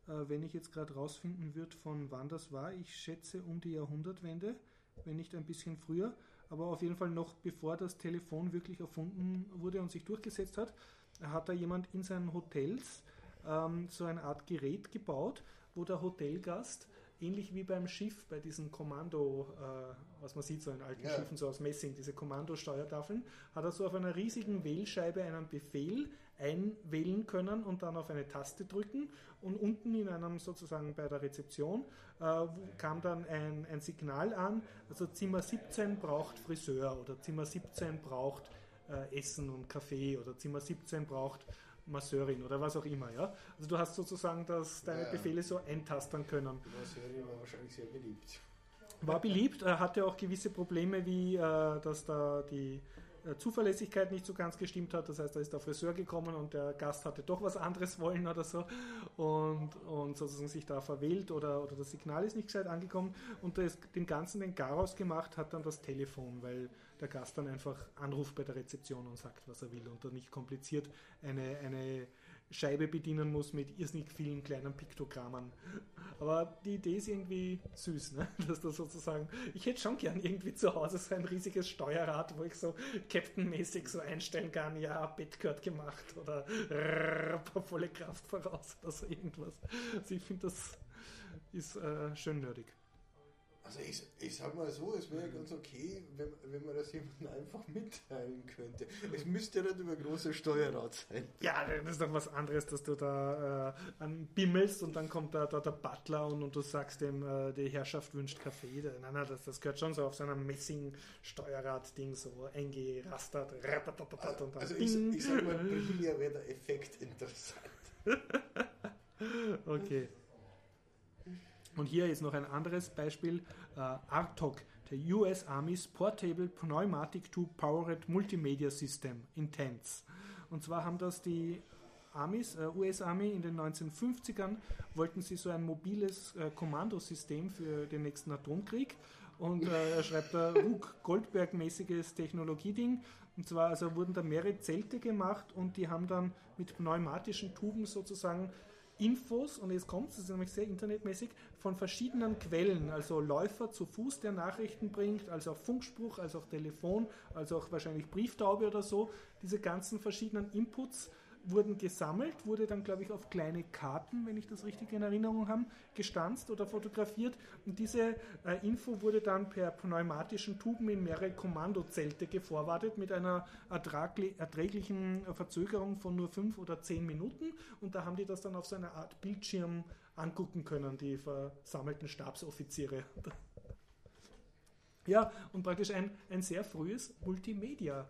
Äh, wenn ich jetzt gerade rausfinden würde, von wann das war, ich schätze um die Jahrhundertwende, wenn nicht ein bisschen früher, aber auf jeden Fall noch bevor das Telefon wirklich erfunden wurde und sich durchgesetzt hat, hat da jemand in seinen Hotels ähm, so eine Art Gerät gebaut, wo der Hotelgast ähnlich wie beim Schiff, bei diesen Kommando, äh, was man sieht, so in alten Ja. Schiffen, so aus Messing, diese Kommandosteuertafeln, hat er so auf einer riesigen Wählscheibe einen Befehl einwählen können und dann auf eine Taste drücken und unten in einem sozusagen bei der Rezeption äh, kam dann ein, ein Signal an, also Zimmer 17 braucht Friseur oder Zimmer 17 braucht äh, Essen und Kaffee oder Zimmer 17 braucht Masseurin oder was auch immer, ja. Also du hast sozusagen das, deine Ja. Befehle so eintastern können. Die Serie war wahrscheinlich sehr beliebt. War beliebt, äh, hatte auch gewisse Probleme, wie äh, dass da die äh, Zuverlässigkeit nicht so ganz gestimmt hat. Das heißt, da ist der Friseur gekommen und der Gast hatte doch was anderes wollen oder so und, und sozusagen sich da verwählt oder, oder das Signal ist nicht gescheit angekommen und das, dem Ganzen den Garaus gemacht hat dann das Telefon, weil der Gast dann einfach anruft bei der Rezeption und sagt, was er will und dann nicht kompliziert eine, eine Scheibe bedienen muss mit irrsinnig vielen kleinen Piktogrammen. Aber die Idee ist irgendwie süß, ne? dass das sozusagen, ich hätte schon gern irgendwie zu Hause so ein riesiges Steuerrad, wo ich so Captain-mäßig so einstellen kann, ja, Bett gehört gemacht oder rrrr, volle Kraft voraus oder so irgendwas. Also ich finde, das ist äh, schön nerdig. Also ich, ich sag mal so, es wäre ganz okay, wenn, wenn man das jemandem einfach mitteilen könnte. Es müsste ja nicht über große Steuerrad sein. Ja, das ist doch was anderes, dass du da äh, anbimmelst und dann kommt da, da der Butler und, und du sagst dem, äh, die Herrschaft wünscht Kaffee. Nein, nein, das, das gehört schon so auf so einem Messing-Steuerrad-Ding so eingerastert. ratatatat Und dann Also ich, ich sag mal, primär wäre der Effekt interessant. Okay. Und hier ist noch ein anderes Beispiel. Äh, ARTOC, der US Army's Portable Pneumatic Tube Powered Multimedia System, Intense. Und zwar haben das die Armys, äh, US Army in den 1950ern, wollten sie so ein mobiles äh, Kommandosystem für den nächsten Atomkrieg. Und äh, er schreibt da Rug Goldberg-mäßiges Technologieding. Und zwar also wurden da mehrere Zelte gemacht und die haben dann mit pneumatischen Tuben sozusagen Infos, und jetzt kommt es, ist nämlich sehr internetmäßig, von verschiedenen Quellen, also Läufer zu Fuß, der Nachrichten bringt, also auch Funkspruch, also auch Telefon, also auch wahrscheinlich Brieftaube oder so. Diese ganzen verschiedenen Inputs wurden gesammelt, wurde dann, glaube ich, auf kleine Karten, wenn ich das richtig in Erinnerung habe, gestanzt oder fotografiert. Und diese äh, Info wurde dann per pneumatischen Tuben in mehrere Kommandozelte geforwardet mit einer erträglichen Verzögerung von nur fünf oder zehn Minuten. Und da haben die das dann auf so einer Art Bildschirm angucken können, die versammelten Stabsoffiziere. Ja, und praktisch ein, ein sehr frühes Multimedia-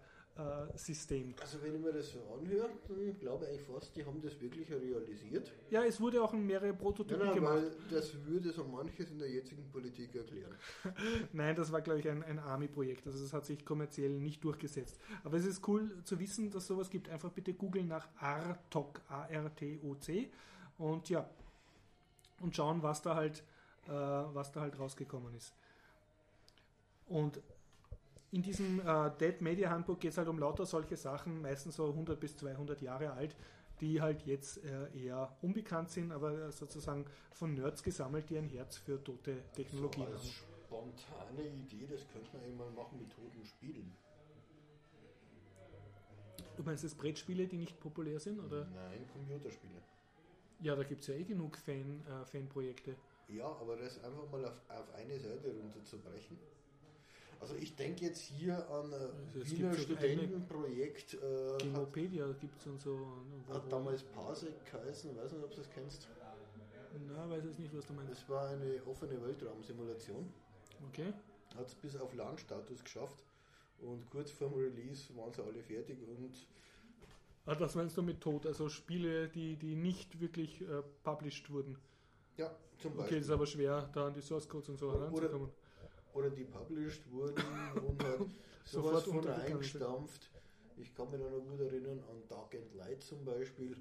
System. Also wenn ich mir das so anhöre, dann glaube ich fast, die haben das wirklich realisiert. Ja, es wurde auch in mehrere Prototypen Nein, nein, gemacht. weil das würde so manches in der jetzigen Politik erklären. Nein, das war, glaube ich, ein, ein Army-Projekt. Also das hat sich kommerziell nicht durchgesetzt. Aber es ist cool zu wissen, dass sowas gibt. Einfach bitte googeln nach ARTOC, A-R-T-O-C und ja, und schauen, was da halt, äh, was da halt rausgekommen ist. Und in diesem äh, Dead Media Handbook geht es halt um lauter solche Sachen, meistens so 100 bis 200 Jahre alt, die halt jetzt äh, eher unbekannt sind, aber sozusagen von Nerds gesammelt, die ein Herz für tote Technologien so als haben. spontane Idee, das könnte man einmal machen mit toten Spielen. Du meinst das Brettspiele, die nicht populär sind? Oder? Nein, Computerspiele. Ja, da gibt es ja eh genug Fan, äh, Fanprojekte. Ja, aber das einfach mal auf, auf eine Seite runterzubrechen. Also ich denke jetzt hier an ein Also es Wiener Studentenprojekt. Äh, gibt es und so. Wo- hat damals Parsec geheißen, weiß nicht, ob du das kennst. Na, weiß jetzt nicht, was du meinst. Das war eine offene Weltraumsimulation. Okay. Hat es bis auf LAN-Status geschafft. Und kurz vorm Release waren sie alle fertig und Ah, was meinst du mit Tod? Also Spiele, die, die nicht wirklich äh, published wurden. ja, zum Okay, Beispiel. das ist aber schwer, da an die Source Codes und so heranzukommen. Oder die published wurden und hat sowas von untergegangen sind. eingestampft. Ich kann mich noch gut erinnern an Dark and Light zum Beispiel,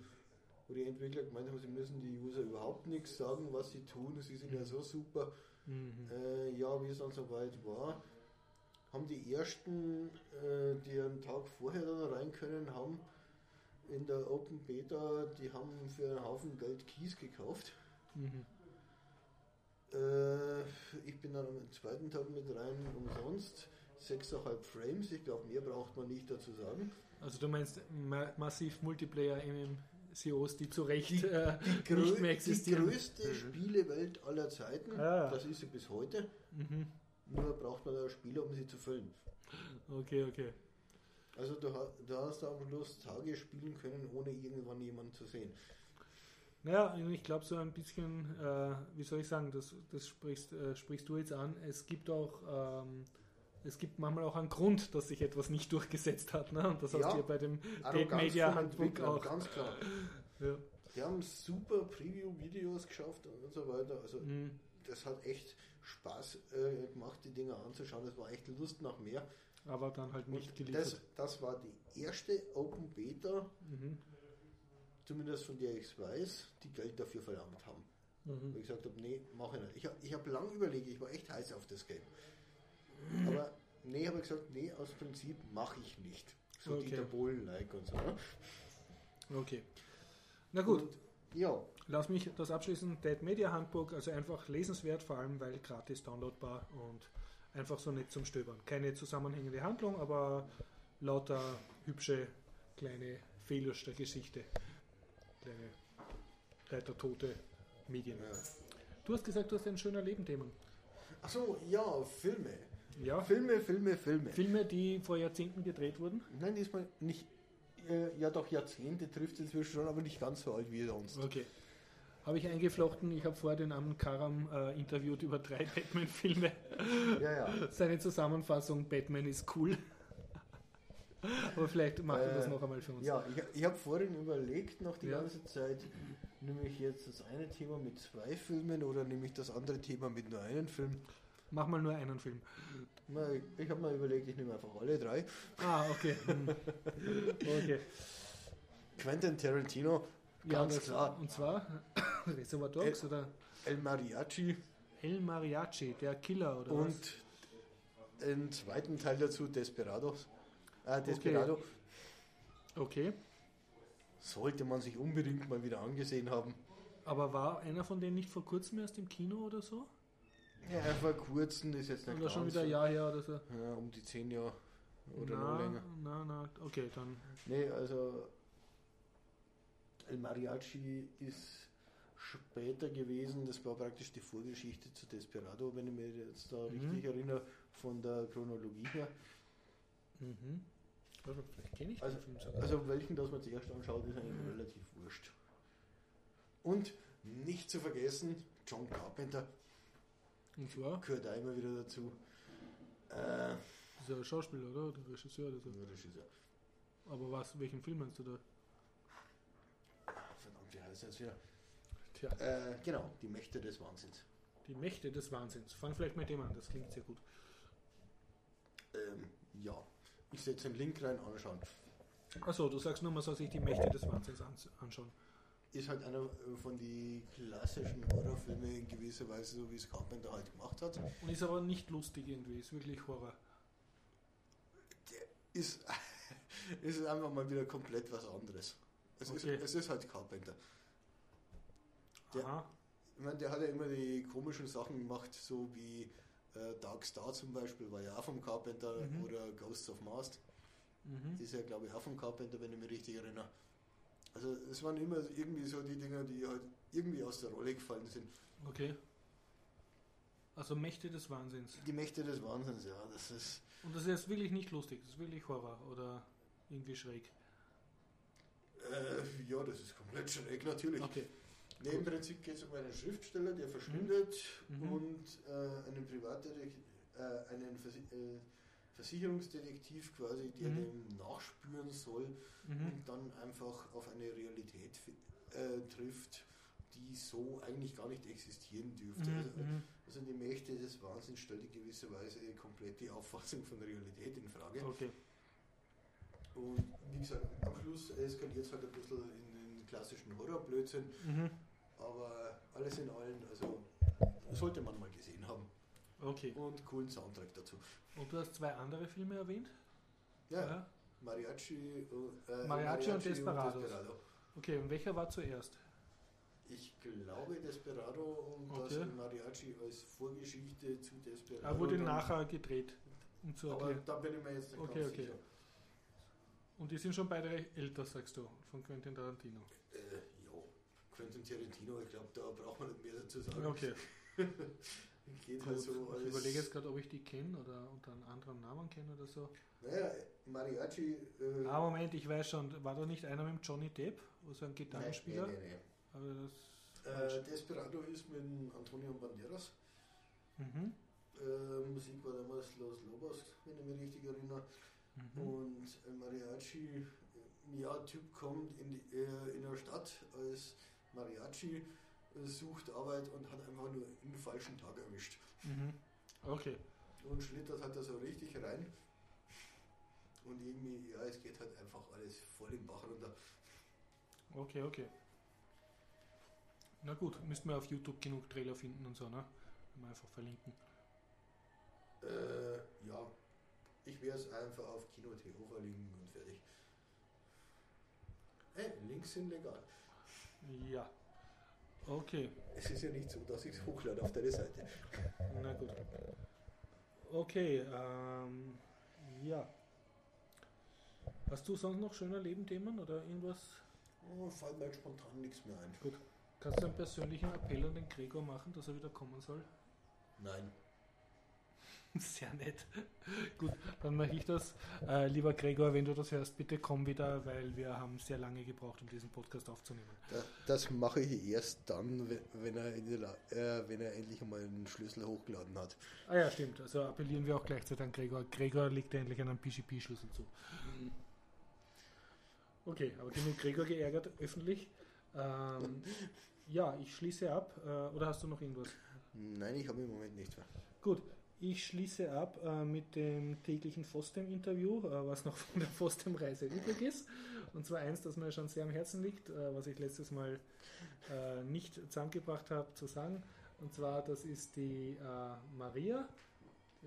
wo die Entwickler gemeint haben, sie müssen die User überhaupt nichts sagen, was sie tun, sie sind ja so super. Mhm. Äh, ja, wie es dann soweit war, haben die ersten, äh, die einen Tag vorher dann rein können, haben in der Open Beta, die haben für einen Haufen Geld Keys gekauft. Mhm. Äh, ich bin dann am zweiten Tag mit rein umsonst. 6,5 Frames, ich glaube, mehr braucht man nicht dazu sagen. Also du meinst ma massiv Multiplayer MMCOs, die zu Recht Die- äh, nicht mehr die existieren. größte Spielewelt aller Zeiten, Ah. das ist sie bis heute. Mhm. Nur braucht man da Spieler, um sie zu füllen. Okay, okay. Also du, du hast am Schluss Tage spielen können, ohne irgendwann jemanden zu sehen. Naja, ich glaube so ein bisschen, äh, wie soll ich sagen, das, das sprichst, äh, sprichst du jetzt an. Es gibt auch, ähm, es gibt manchmal auch einen Grund, dass sich etwas nicht durchgesetzt hat. Ne? Und das Ja. hast du ja bei dem Dead Media Handbook auch. ganz klar. Ja. Die haben super Preview-Videos geschafft und so weiter. Also Mhm. das hat echt Spaß äh, gemacht, die Dinger anzuschauen. Es war echt Lust nach mehr. Aber dann halt nicht Und geliefert. das, das war die erste Open Beta, Mhm. Zumindest von der ich weiß, die Geld dafür verlangt haben. Mhm. ich gesagt habe, nee, mache ich nicht. Ich habe ich hab lang überlegt, ich war echt heiß auf das Game. Aber nee, habe ich gesagt, nee, aus Prinzip mache ich nicht. So Okay. Dieter Bohlen-like und so. Ne? Okay. Na gut, Und, ja, lass mich das abschließen. Dead Media Handbook, also einfach lesenswert, vor allem weil gratis downloadbar und einfach so nett zum Stöbern. Keine zusammenhängende Handlung, aber lauter hübsche kleine Fehlers der Geschichte. Kleine leider tote Medien. ja. Du hast gesagt, du hast ein schöner Leben Themen. Achso, ja, Filme. Ja, Filme, Filme, Filme. Filme, die vor Jahrzehnten gedreht wurden. Nein, diesmal nicht. Äh, ja, doch Jahrzehnte trifft es inzwischen schon, aber nicht ganz so alt wie sonst. Okay. Habe ich eingeflochten. Ich habe vorher den armen Karam äh, interviewt über drei Batman-Filme. Ja, ja. Seine Zusammenfassung, Batman ist cool. Aber vielleicht macht er das Äh, noch einmal für uns. Ja, ich, ich habe vorhin überlegt, noch die Ja. ganze Zeit, nehme ich jetzt das eine Thema mit zwei Filmen oder nehme ich das andere Thema mit nur einem Film? Mach mal nur einen Film. Na, ich ich habe mal überlegt, ich nehme einfach alle drei. Ah, okay. Hm. Okay. Quentin Tarantino, Ja, ganz das, klar. Und zwar Reservoir Dogs oder El Mariachi El Mariachi, der Killer oder und was? den zweiten Teil dazu, Desperados. Äh, Desperado. Okay. Sollte man sich unbedingt mal wieder angesehen haben. Aber war einer von denen nicht vor kurzem erst im Kino oder so? Ja, vor kurzem ist jetzt nicht Oder schon wieder ein Jahr her oder so? Ja, um die zehn Jahre oder na, noch länger. Na, na, okay, dann. Nee, also El Mariachi ist später gewesen, das war praktisch die Vorgeschichte zu Desperado, wenn ich mich jetzt da Mhm. richtig erinnere, von der Chronologie her. Mhm. Vielleicht kenne ich Also, den Film sogar. also welchen, das man zuerst anschaut, ist eigentlich relativ wurscht. Und nicht zu vergessen, John Carpenter Und zwar? gehört da immer wieder dazu. Äh, Das ist ja ein Schauspieler, oder? Oder Regisseur oder so. Regisseur. Aber was, welchen Film meinst du da? Verdammt, wie heißt jetzt wieder? Tja, Äh, genau, die Mächte des Wahnsinns. die Mächte des Wahnsinns. Fang vielleicht mit dem an, das klingt sehr gut. Ähm, ja, ich setze einen Link rein, anschauen. Achso, du sagst nur, man soll sich die Mächte des Wahnsinns ans- anschauen. Ist halt einer äh, von den klassischen Horrorfilmen in gewisser Weise, so wie es Carpenter halt gemacht hat. Und ist aber nicht lustig irgendwie, ist wirklich Horror. Ist, ist einfach mal wieder komplett was anderes. Es, Okay. ist, es ist halt Carpenter. Der- Aha. Ich meine, der hat ja immer die komischen Sachen gemacht, so wie äh, Dark Star zum Beispiel, war ja auch vom Carpenter, Mhm. oder Ghosts of Mars, Mhm. ist ja glaube ich auch vom Carpenter, wenn ich mich richtig erinnere. Also es waren immer irgendwie so die Dinger, die halt irgendwie aus der Rolle gefallen sind. Okay. Also Mächte des Wahnsinns. Die Mächte des Wahnsinns, ja, das ist. Und das ist jetzt wirklich nicht lustig, das ist wirklich Horror oder irgendwie schräg. Äh, ja, das ist komplett schräg natürlich. Okay. Nee, Im Prinzip geht es um einen Schriftsteller, der verschwindet Mhm. und äh, einen Privatdetektiv, äh, einen Versi äh, Versicherungsdetektiv quasi, der Mhm. dem nachspüren soll Mhm. und dann einfach auf eine Realität äh, trifft, die so eigentlich gar nicht existieren dürfte. Mhm. Also, Mhm. also die Mächte des Wahnsinns stellt in gewisser Weise komplett die Auffassung von Realität in Frage. Okay. Und wie gesagt, am Schluss eskaliert es halt ein bisschen in den klassischen Horrorblödsinn. Mhm. Aber alles in allem, also sollte man mal gesehen haben. Okay. Und coolen Soundtrack dazu. Und du hast zwei andere Filme erwähnt? Ja, Mariachi, äh, Mariachi und Desperados. Desperado. Okay, und welcher war zuerst? Ich glaube Desperado und Okay. das Mariachi als Vorgeschichte zu Desperado. Er wurde dann- nachher gedreht. Um zu Aber da bin ich mir jetzt nicht Okay, ganz okay. sicher. Und die sind schon beide älter, sagst du, von Quentin Tarantino. Äh, ja, Quentin Tarantino, ich glaube, da braucht man nicht mehr dazu sagen. Okay, Geht gut. halt so ich überlege jetzt gerade, ob ich die kenne oder unter einem anderen Namen kenne oder so. Naja, Mariachi. Äh, Ah, Moment, ich weiß schon. War da nicht einer mit dem Johnny Depp, also ein Gitarrenspieler? nein, nein, nein. Äh, Desperado ist mit Antonio Banderas. Mhm. Äh, Musik war damals Los Lobos, wenn ich mich richtig erinnere. Mhm. Und Mariachi, äh, ja, Typ kommt in, die, äh, in eine Stadt als Mariachi, äh, sucht Arbeit und hat einfach nur den falschen Tag erwischt. Mhm. Okay. Und schlittert halt da so richtig rein. Und irgendwie, ja, es geht halt einfach alles voll im Bach runter. Okay, okay. Na gut, müssten wir auf YouTube genug Trailer finden und so, ne? Wir einfach verlinken. Äh, ja, ich werde es einfach auf Kino TV verlinken und fertig. Hey, Links sind legal. Ja. Okay, Es ist ja nicht so, dass ich es hochlade auf deine Seite. na gut. Okay, ähm, ja. Hast du sonst noch schöner Lebenthemen oder irgendwas? Oh, fällt mir spontan nichts mehr ein. Kannst du einen persönlichen Appell an den Gregor machen, dass er wieder kommen soll? Nein. Sehr nett. Gut, dann mache ich das. Äh, lieber Gregor, wenn du das hörst, bitte komm wieder, weil wir haben sehr lange gebraucht, um diesen Podcast aufzunehmen. Das, das mache ich erst dann, wenn, er äh, wenn er endlich einmal einen Schlüssel hochgeladen hat. Ah ja, stimmt. Also appellieren wir auch gleichzeitig an Gregor. Gregor legt endlich einen PGP-Schlüssel zu. Okay, aber genug Gregor geärgert öffentlich. Ähm, ja, ich schließe ab. Äh, oder hast du noch irgendwas? Nein, ich habe im Moment nichts mehr. Gut, ich schließe ab äh, mit dem täglichen Fostem-Interview, äh, was noch von der Fostem-Reise übrig ist. Und zwar eins, das mir schon sehr am Herzen liegt, äh, was ich letztes Mal äh, nicht zusammengebracht habe zu sagen. Und zwar, das ist die äh, Maria,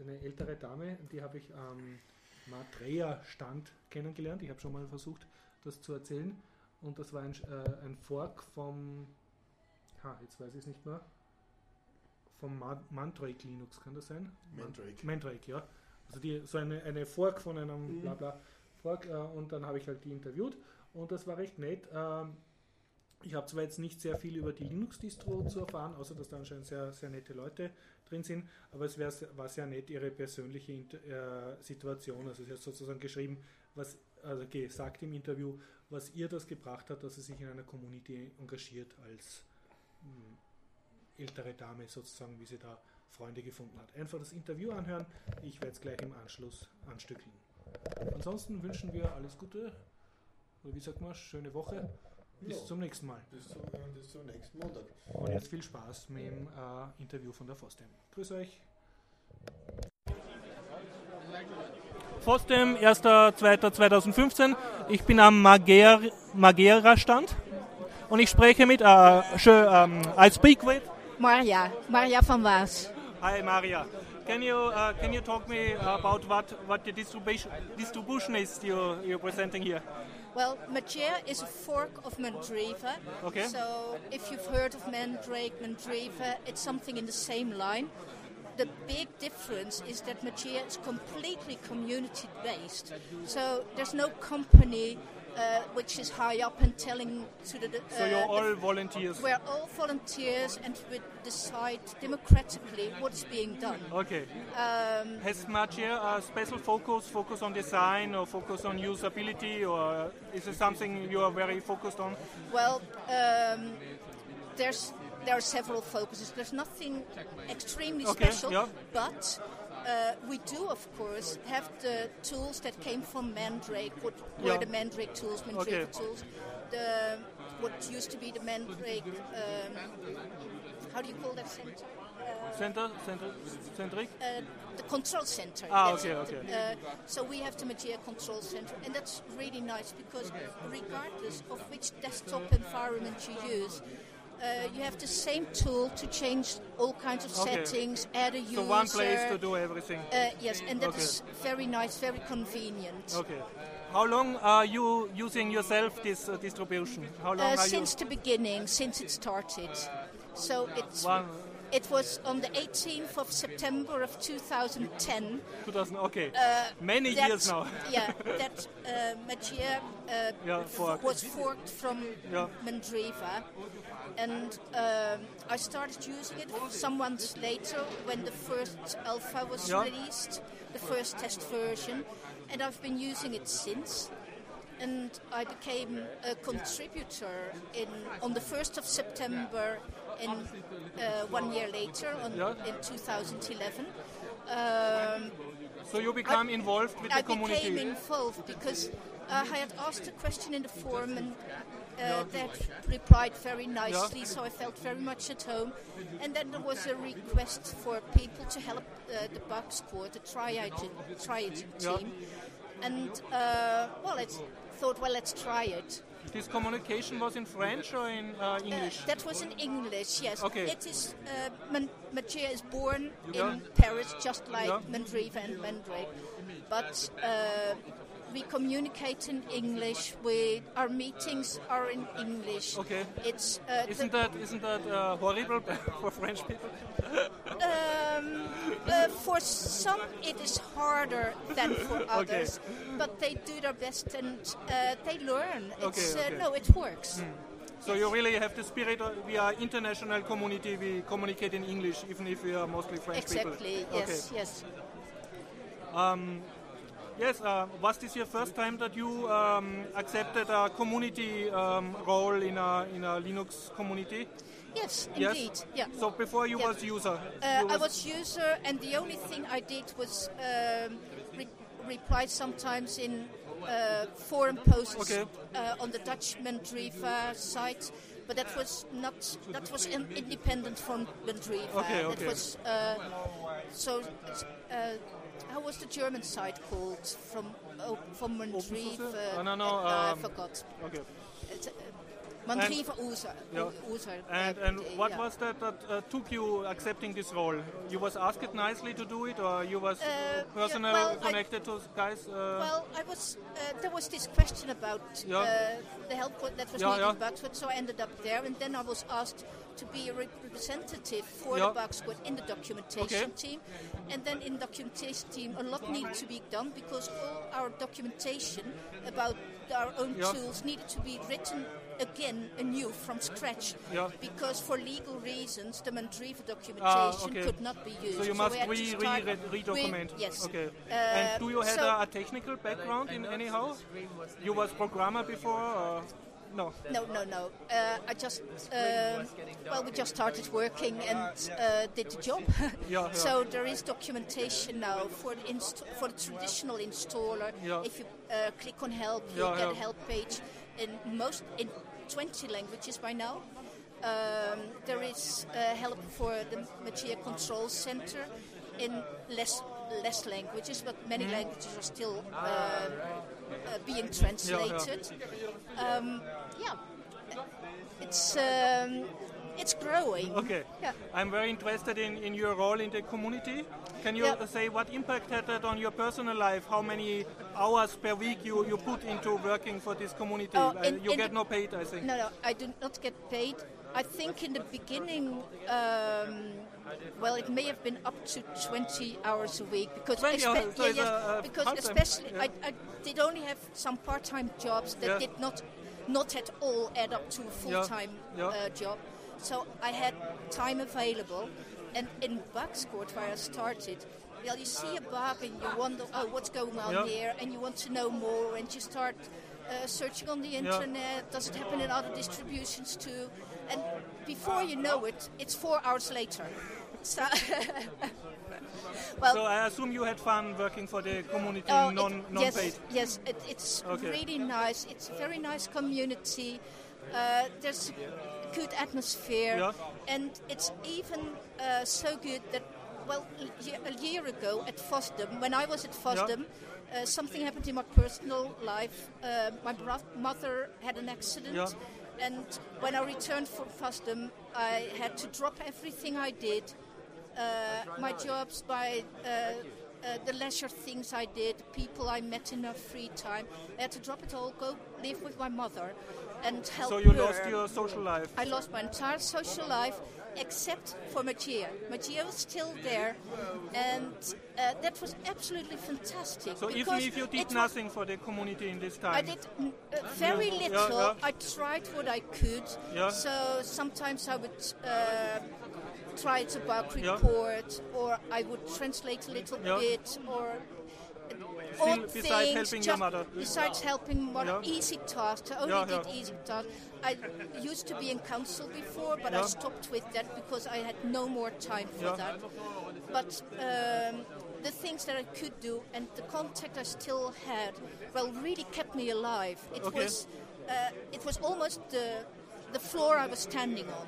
eine ältere Dame, die habe ich am Matreya-Stand kennengelernt. Ich habe schon mal versucht, das zu erzählen. Und das war ein, äh, ein Fork vom, ha, jetzt weiß ich es nicht mehr, vom Ma- Mandrake Linux, kann das sein? Mandrake. Mandrake, ja. Also die, so eine, eine Fork von einem Mhm. Blabla Fork äh, und dann habe ich halt die interviewt und das war recht nett. Ähm, ich habe zwar jetzt nicht sehr viel über die Linux-Distro zu erfahren, außer dass da anscheinend sehr, sehr nette Leute drin sind, aber es wär, war sehr nett ihre persönliche Inter äh, Situation. Also sie hat sozusagen geschrieben, was, also gesagt im Interview, was ihr das gebracht hat, dass sie sich in einer Community engagiert als mh, ältere Dame sozusagen, wie sie da Freunde gefunden hat. Einfach das Interview anhören. Ich werde es gleich im Anschluss anstückeln. Ansonsten wünschen wir alles Gute. Oder wie sagt man, schöne Woche. Bis Ja. zum nächsten Mal. Bis zum, äh, bis zum nächsten Montag. Und jetzt viel Spaß mit dem äh, Interview von der FOSDEM. Grüß euch. FOSDEM, 1.2.2015. Ich bin am Mager, Magera-Stand und ich spreche mit, äh, schön, ähm, I speak with. Marja, Marja van Waas. Hi Maria. Can you uh, can you talk me about what what the distribution distribution is you you're presenting here? Well, Magia is a fork of Mandriva. Okay. So if you've heard of Mandrake, Mandriva, it's something in the same line. The big difference is that Magia is completely community based. So there's no company uh, which is high up and telling to the. Uh, So you're the all volunteers. we're all volunteers and we decide democratically what's being done. Okay. Um, Has Magia a special focus, focus on design or focus on usability, or is it something you are very focused on? Well, um, there's there are several focuses. There's nothing extremely Okay, special, yeah. but uh, we do, of course, have the tools that came from Mandrake. What were the Mandrake tools? Mandrake Okay. tools. The what used to be the Mandrake. Um, how do you call that center? Center, center, centric. uh, the control center. Ah, That's okay, okay. Uh, so we have the Magia control center, and that's really nice because regardless of which desktop environment you use, uh, you have the same tool to change all kinds of Okay. settings, add a user. So one place to do everything. Uh, yes, and that Okay. is very nice, very convenient. Okay. How long are you using yourself this uh, distribution? How long Uh, since the beginning, since it started. So it's? One, it was on the 18th of September of 2010. 2000. Okay. Uh, Many that- years now. yeah, that uh, Magia uh, Yeah, was forked from Yeah. Mandriva. And um, I started using it some months later when the first alpha was Yeah. released, the first test version. And I've been using it since. And I became a contributor in on the 1st of September in uh, one year later, on, Yeah. in 2011. Um, So you become involved with I the community. I became involved because uh, I had asked a question in the forum and uh, that replied very nicely, so I felt very much at home. And then there was a request for people to help uh, the bug squad, the triad Yeah. team. And uh, well, I thought, well, let's try it. This communication was in French or in uh, Uh, English? that was in English, yes. Okay. It is uh, Man- Magia is born Yeah. in Paris, just like Yeah. Mandriva and Mandrake. But uh, we communicate in English. We our meetings are in English. Okay. It's uh, Isn't that isn't that uh, horrible for French people? um, uh, for some it is harder than for others, but they do their best and uh, they learn. It's, Okay, Uh, okay. Hmm. no, it works. So you really have the spirit. Of, we are international community. We communicate in English, even if we are mostly French Exactly. people. Yes. Yes. Yes. Uh, was this your first time that you um, accepted a community um, role in a in a Linux community? Yes. Yes? Indeed. Yeah. So before you Yeah. was user. Uh, you I was user, and the only thing I did was um, re- reply sometimes in uh, forum posts Okay. uh, on the Dutch Mandriva site. But that was not that was in, independent from Mandriva. Okay, That was uh, so. Uh, how was the German site called from oh, from Mandriva? Oh, no, no, Uh, I um, forgot. Okay. It's, Mandriva User. Yeah. User. And uh, and what yeah. was that that uh, took you accepting this role? You was asked nicely to do it, or you was Uh, yeah, personally well, I- connected to guys? Uh, Well, I was. Uh, there was this question about Yeah. uh, the help that was Yeah, needed yeah. in Bugswood, so I ended up there, and then I was asked to be a representative for Yeah. the Bugswood in the documentation Okay. team, and then in documentation team, a lot needed to be done because all our documentation about our own Yeah. tools needed to be written again anew from scratch Yeah. because for legal reasons the Mandriva documentation Ah, okay. could not be used. So you must to re, re, re, redocument. with- yes. Okay. Uh, and do you have so- a, a technical background in anyhow? You was programmer before? Or? no. No, no, no. Uh, I just, uh, well, we just started working and uh, did the job. yeah. so there is documentation now for the, inst- for the traditional installer. Yeah. If you uh, click on help, you Yeah, get yeah. a help page in most in 20 languages by now. Um, there is uh, help for the Magia Control Center in less less languages, but many Mm-hmm. languages are still uh, uh, being translated. Um, yeah, it's um, it's growing. Okay. Yeah. I'm very interested in, in your role in the community. Can you Yeah. say what impact had that on your personal life? How many hours per week you, you put into working for this community? Oh, Uh, in- you in get the- no paid, I think. No, no, I do not get paid. I think in the beginning, um, well, it may have been up to 20 hours a week because, 20 hours, so yeah, yes, a- a because especially yeah. I, I did only have some part-time jobs that Yeah. did not not at all add up to a full-time. Uh, job. So I had time available, and in Buckscourt where I started. Well, you see a bug and you wonder, oh, what's going on Yeah. here, and you want to know more, and you start uh, searching on the internet. Does it happen in other distributions too? And before you know it, it's four hours later. So, well, So I assume you had fun working for the community oh, it- non, yes, yes, it, it's Okay. really nice. It's a very nice community. Uh, there's good atmosphere, Yeah. and it's even uh, so good that, well, a year- ago at FOSDEM, when I was at FOSDEM, uh, something happened in my personal life. Uh, my mother had an accident, Yeah. and when I returned from FOSDEM, I had to drop everything I did uh, my jobs, by uh, uh, the leisure things I did, people I met in my free time. I had to drop it all, go live with my mother, and help So you her. lost your social life. I lost my entire social life except for Magia. Magia was still there, and uh, that was absolutely fantastic. So even if you did nothing for the community in this time, I did uh, very Yeah, little. yeah. I tried what I could. Yeah. So sometimes I would uh, try to bug Yeah. report, or I would translate a little Yeah. bit, or Odd besides things, helping your mother. Besides helping mother, Yeah. easy tasks. I only Yeah, did yeah. easy tasks. I used to be in council before, but I stopped with that because I had no more time for that. But um, the things that I could do and the contact I still had, well, really kept me alive. It Okay. was, uh, it was almost the the floor I was standing on.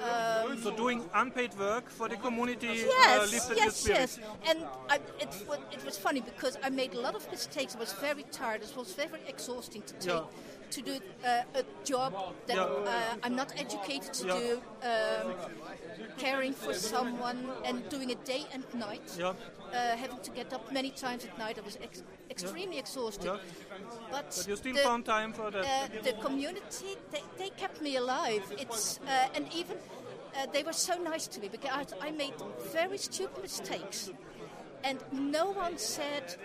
Um, so doing unpaid work for the community uh, Yes, your yes, yes. And I, it, was, it was funny because I made a lot of mistakes. I was very tired. It was very exhausting to take. Yeah. To do uh, a job that Yeah. uh, I'm not educated to Yeah. do, um, caring for someone and doing it day and night, Yeah. Uh, having to get up many times at night. I was ex- extremely exhausted. Yeah. But, But you still the, found time for that. uh, the community, they, they kept me alive. It's uh, and even uh, they were so nice to me because I, I made very stupid mistakes, and no one said,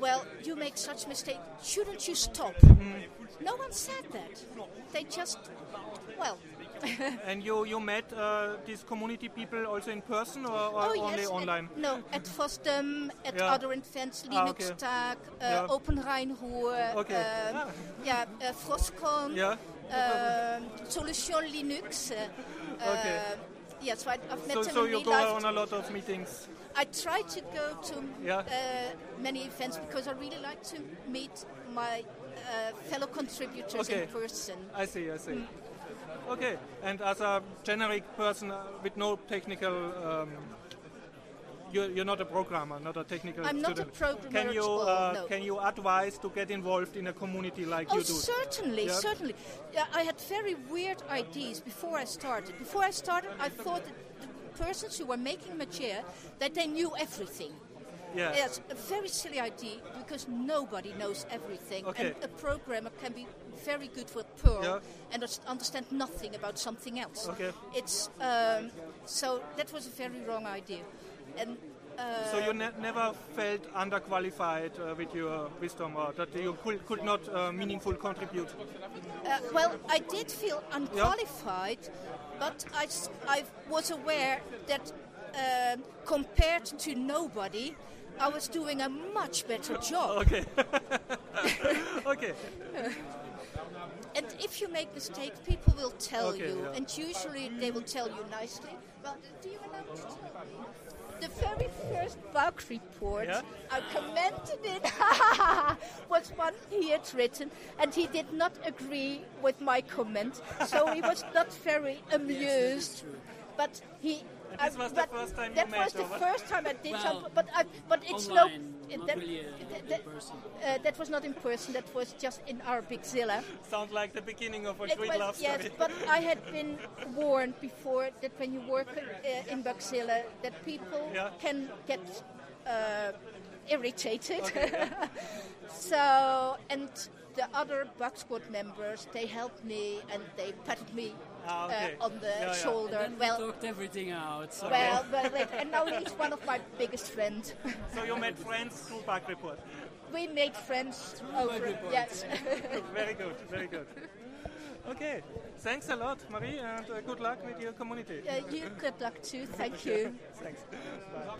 "Well, you make such mistake. Shouldn't you stop?" Mm. No one said that. They just, well, and you, you met uh, these community people also in person or, or oh only yes, at- online? no, at FOSDEM, at Yeah. other events, Ah, okay. Linux Tag, uh, Yeah. Open Rhein-Ruhr, Okay. um, Ah. yeah, uh, Frostcon. Yeah. um, Solution Linux. Uh, Okay. Yes, right. I've met So, them so you go on a lot of meetings. I try to go to Yeah. uh, many events because I really like to meet my uh, fellow contributors Okay. in person. I see, I see. Okay, and as a generic person uh, with no technical, um, you're, you're not a programmer, not a technical I'm not a student. programmer Can you uh, no. can you advise to get involved in a community like Oh, you do? certainly, Yeah. certainly. I had very weird ideas before I started. Before I started, I thought that the persons who were making Magia, that they knew everything. Yeah. It's a very silly idea because nobody knows everything. Okay. And a programmer can be very good with Perl Yeah. and understand nothing about something else. Okay. It's um, so that was a very wrong idea. And uh, So you ne- never felt underqualified uh, with your wisdom, or that you could, could not uh, meaningful contribute. Uh, well, I did feel unqualified, but I, I was aware that um compared to nobody, I was doing a much better job. Okay. okay. And if you make mistakes, people will tell Okay, you, yeah. and usually they will tell you nicely. Well, do you remember to tell me? The very first bug report, Yeah? I commented it, was one he had written, and he did not agree with my comment, so he was not very amused. But he. And this was the first time you That met, was the first time I did Well, something, but I, but it's online, no. not that, really, uh, that- in that- person. uh, that was not in person. That was just in our big Zilla. Sounds like the beginning of a It great was- love yes, story. but I had been warned before that when you work uh, in Bugzilla, that people Yeah. can get uh, irritated. so, and the other Bug Squad members, they helped me and they patted me Ah, okay. uh, on the Yeah, yeah. shoulder. Then we well, talked everything out. So well, but wait, and now he's one of my biggest friends. So you made friends through Bug Report. we made friends through over. Report. Yes. very good, very good. Okay, thanks a lot, Marie, and uh, good luck with your community. uh, you good luck too. Thank you. Thanks. Bye.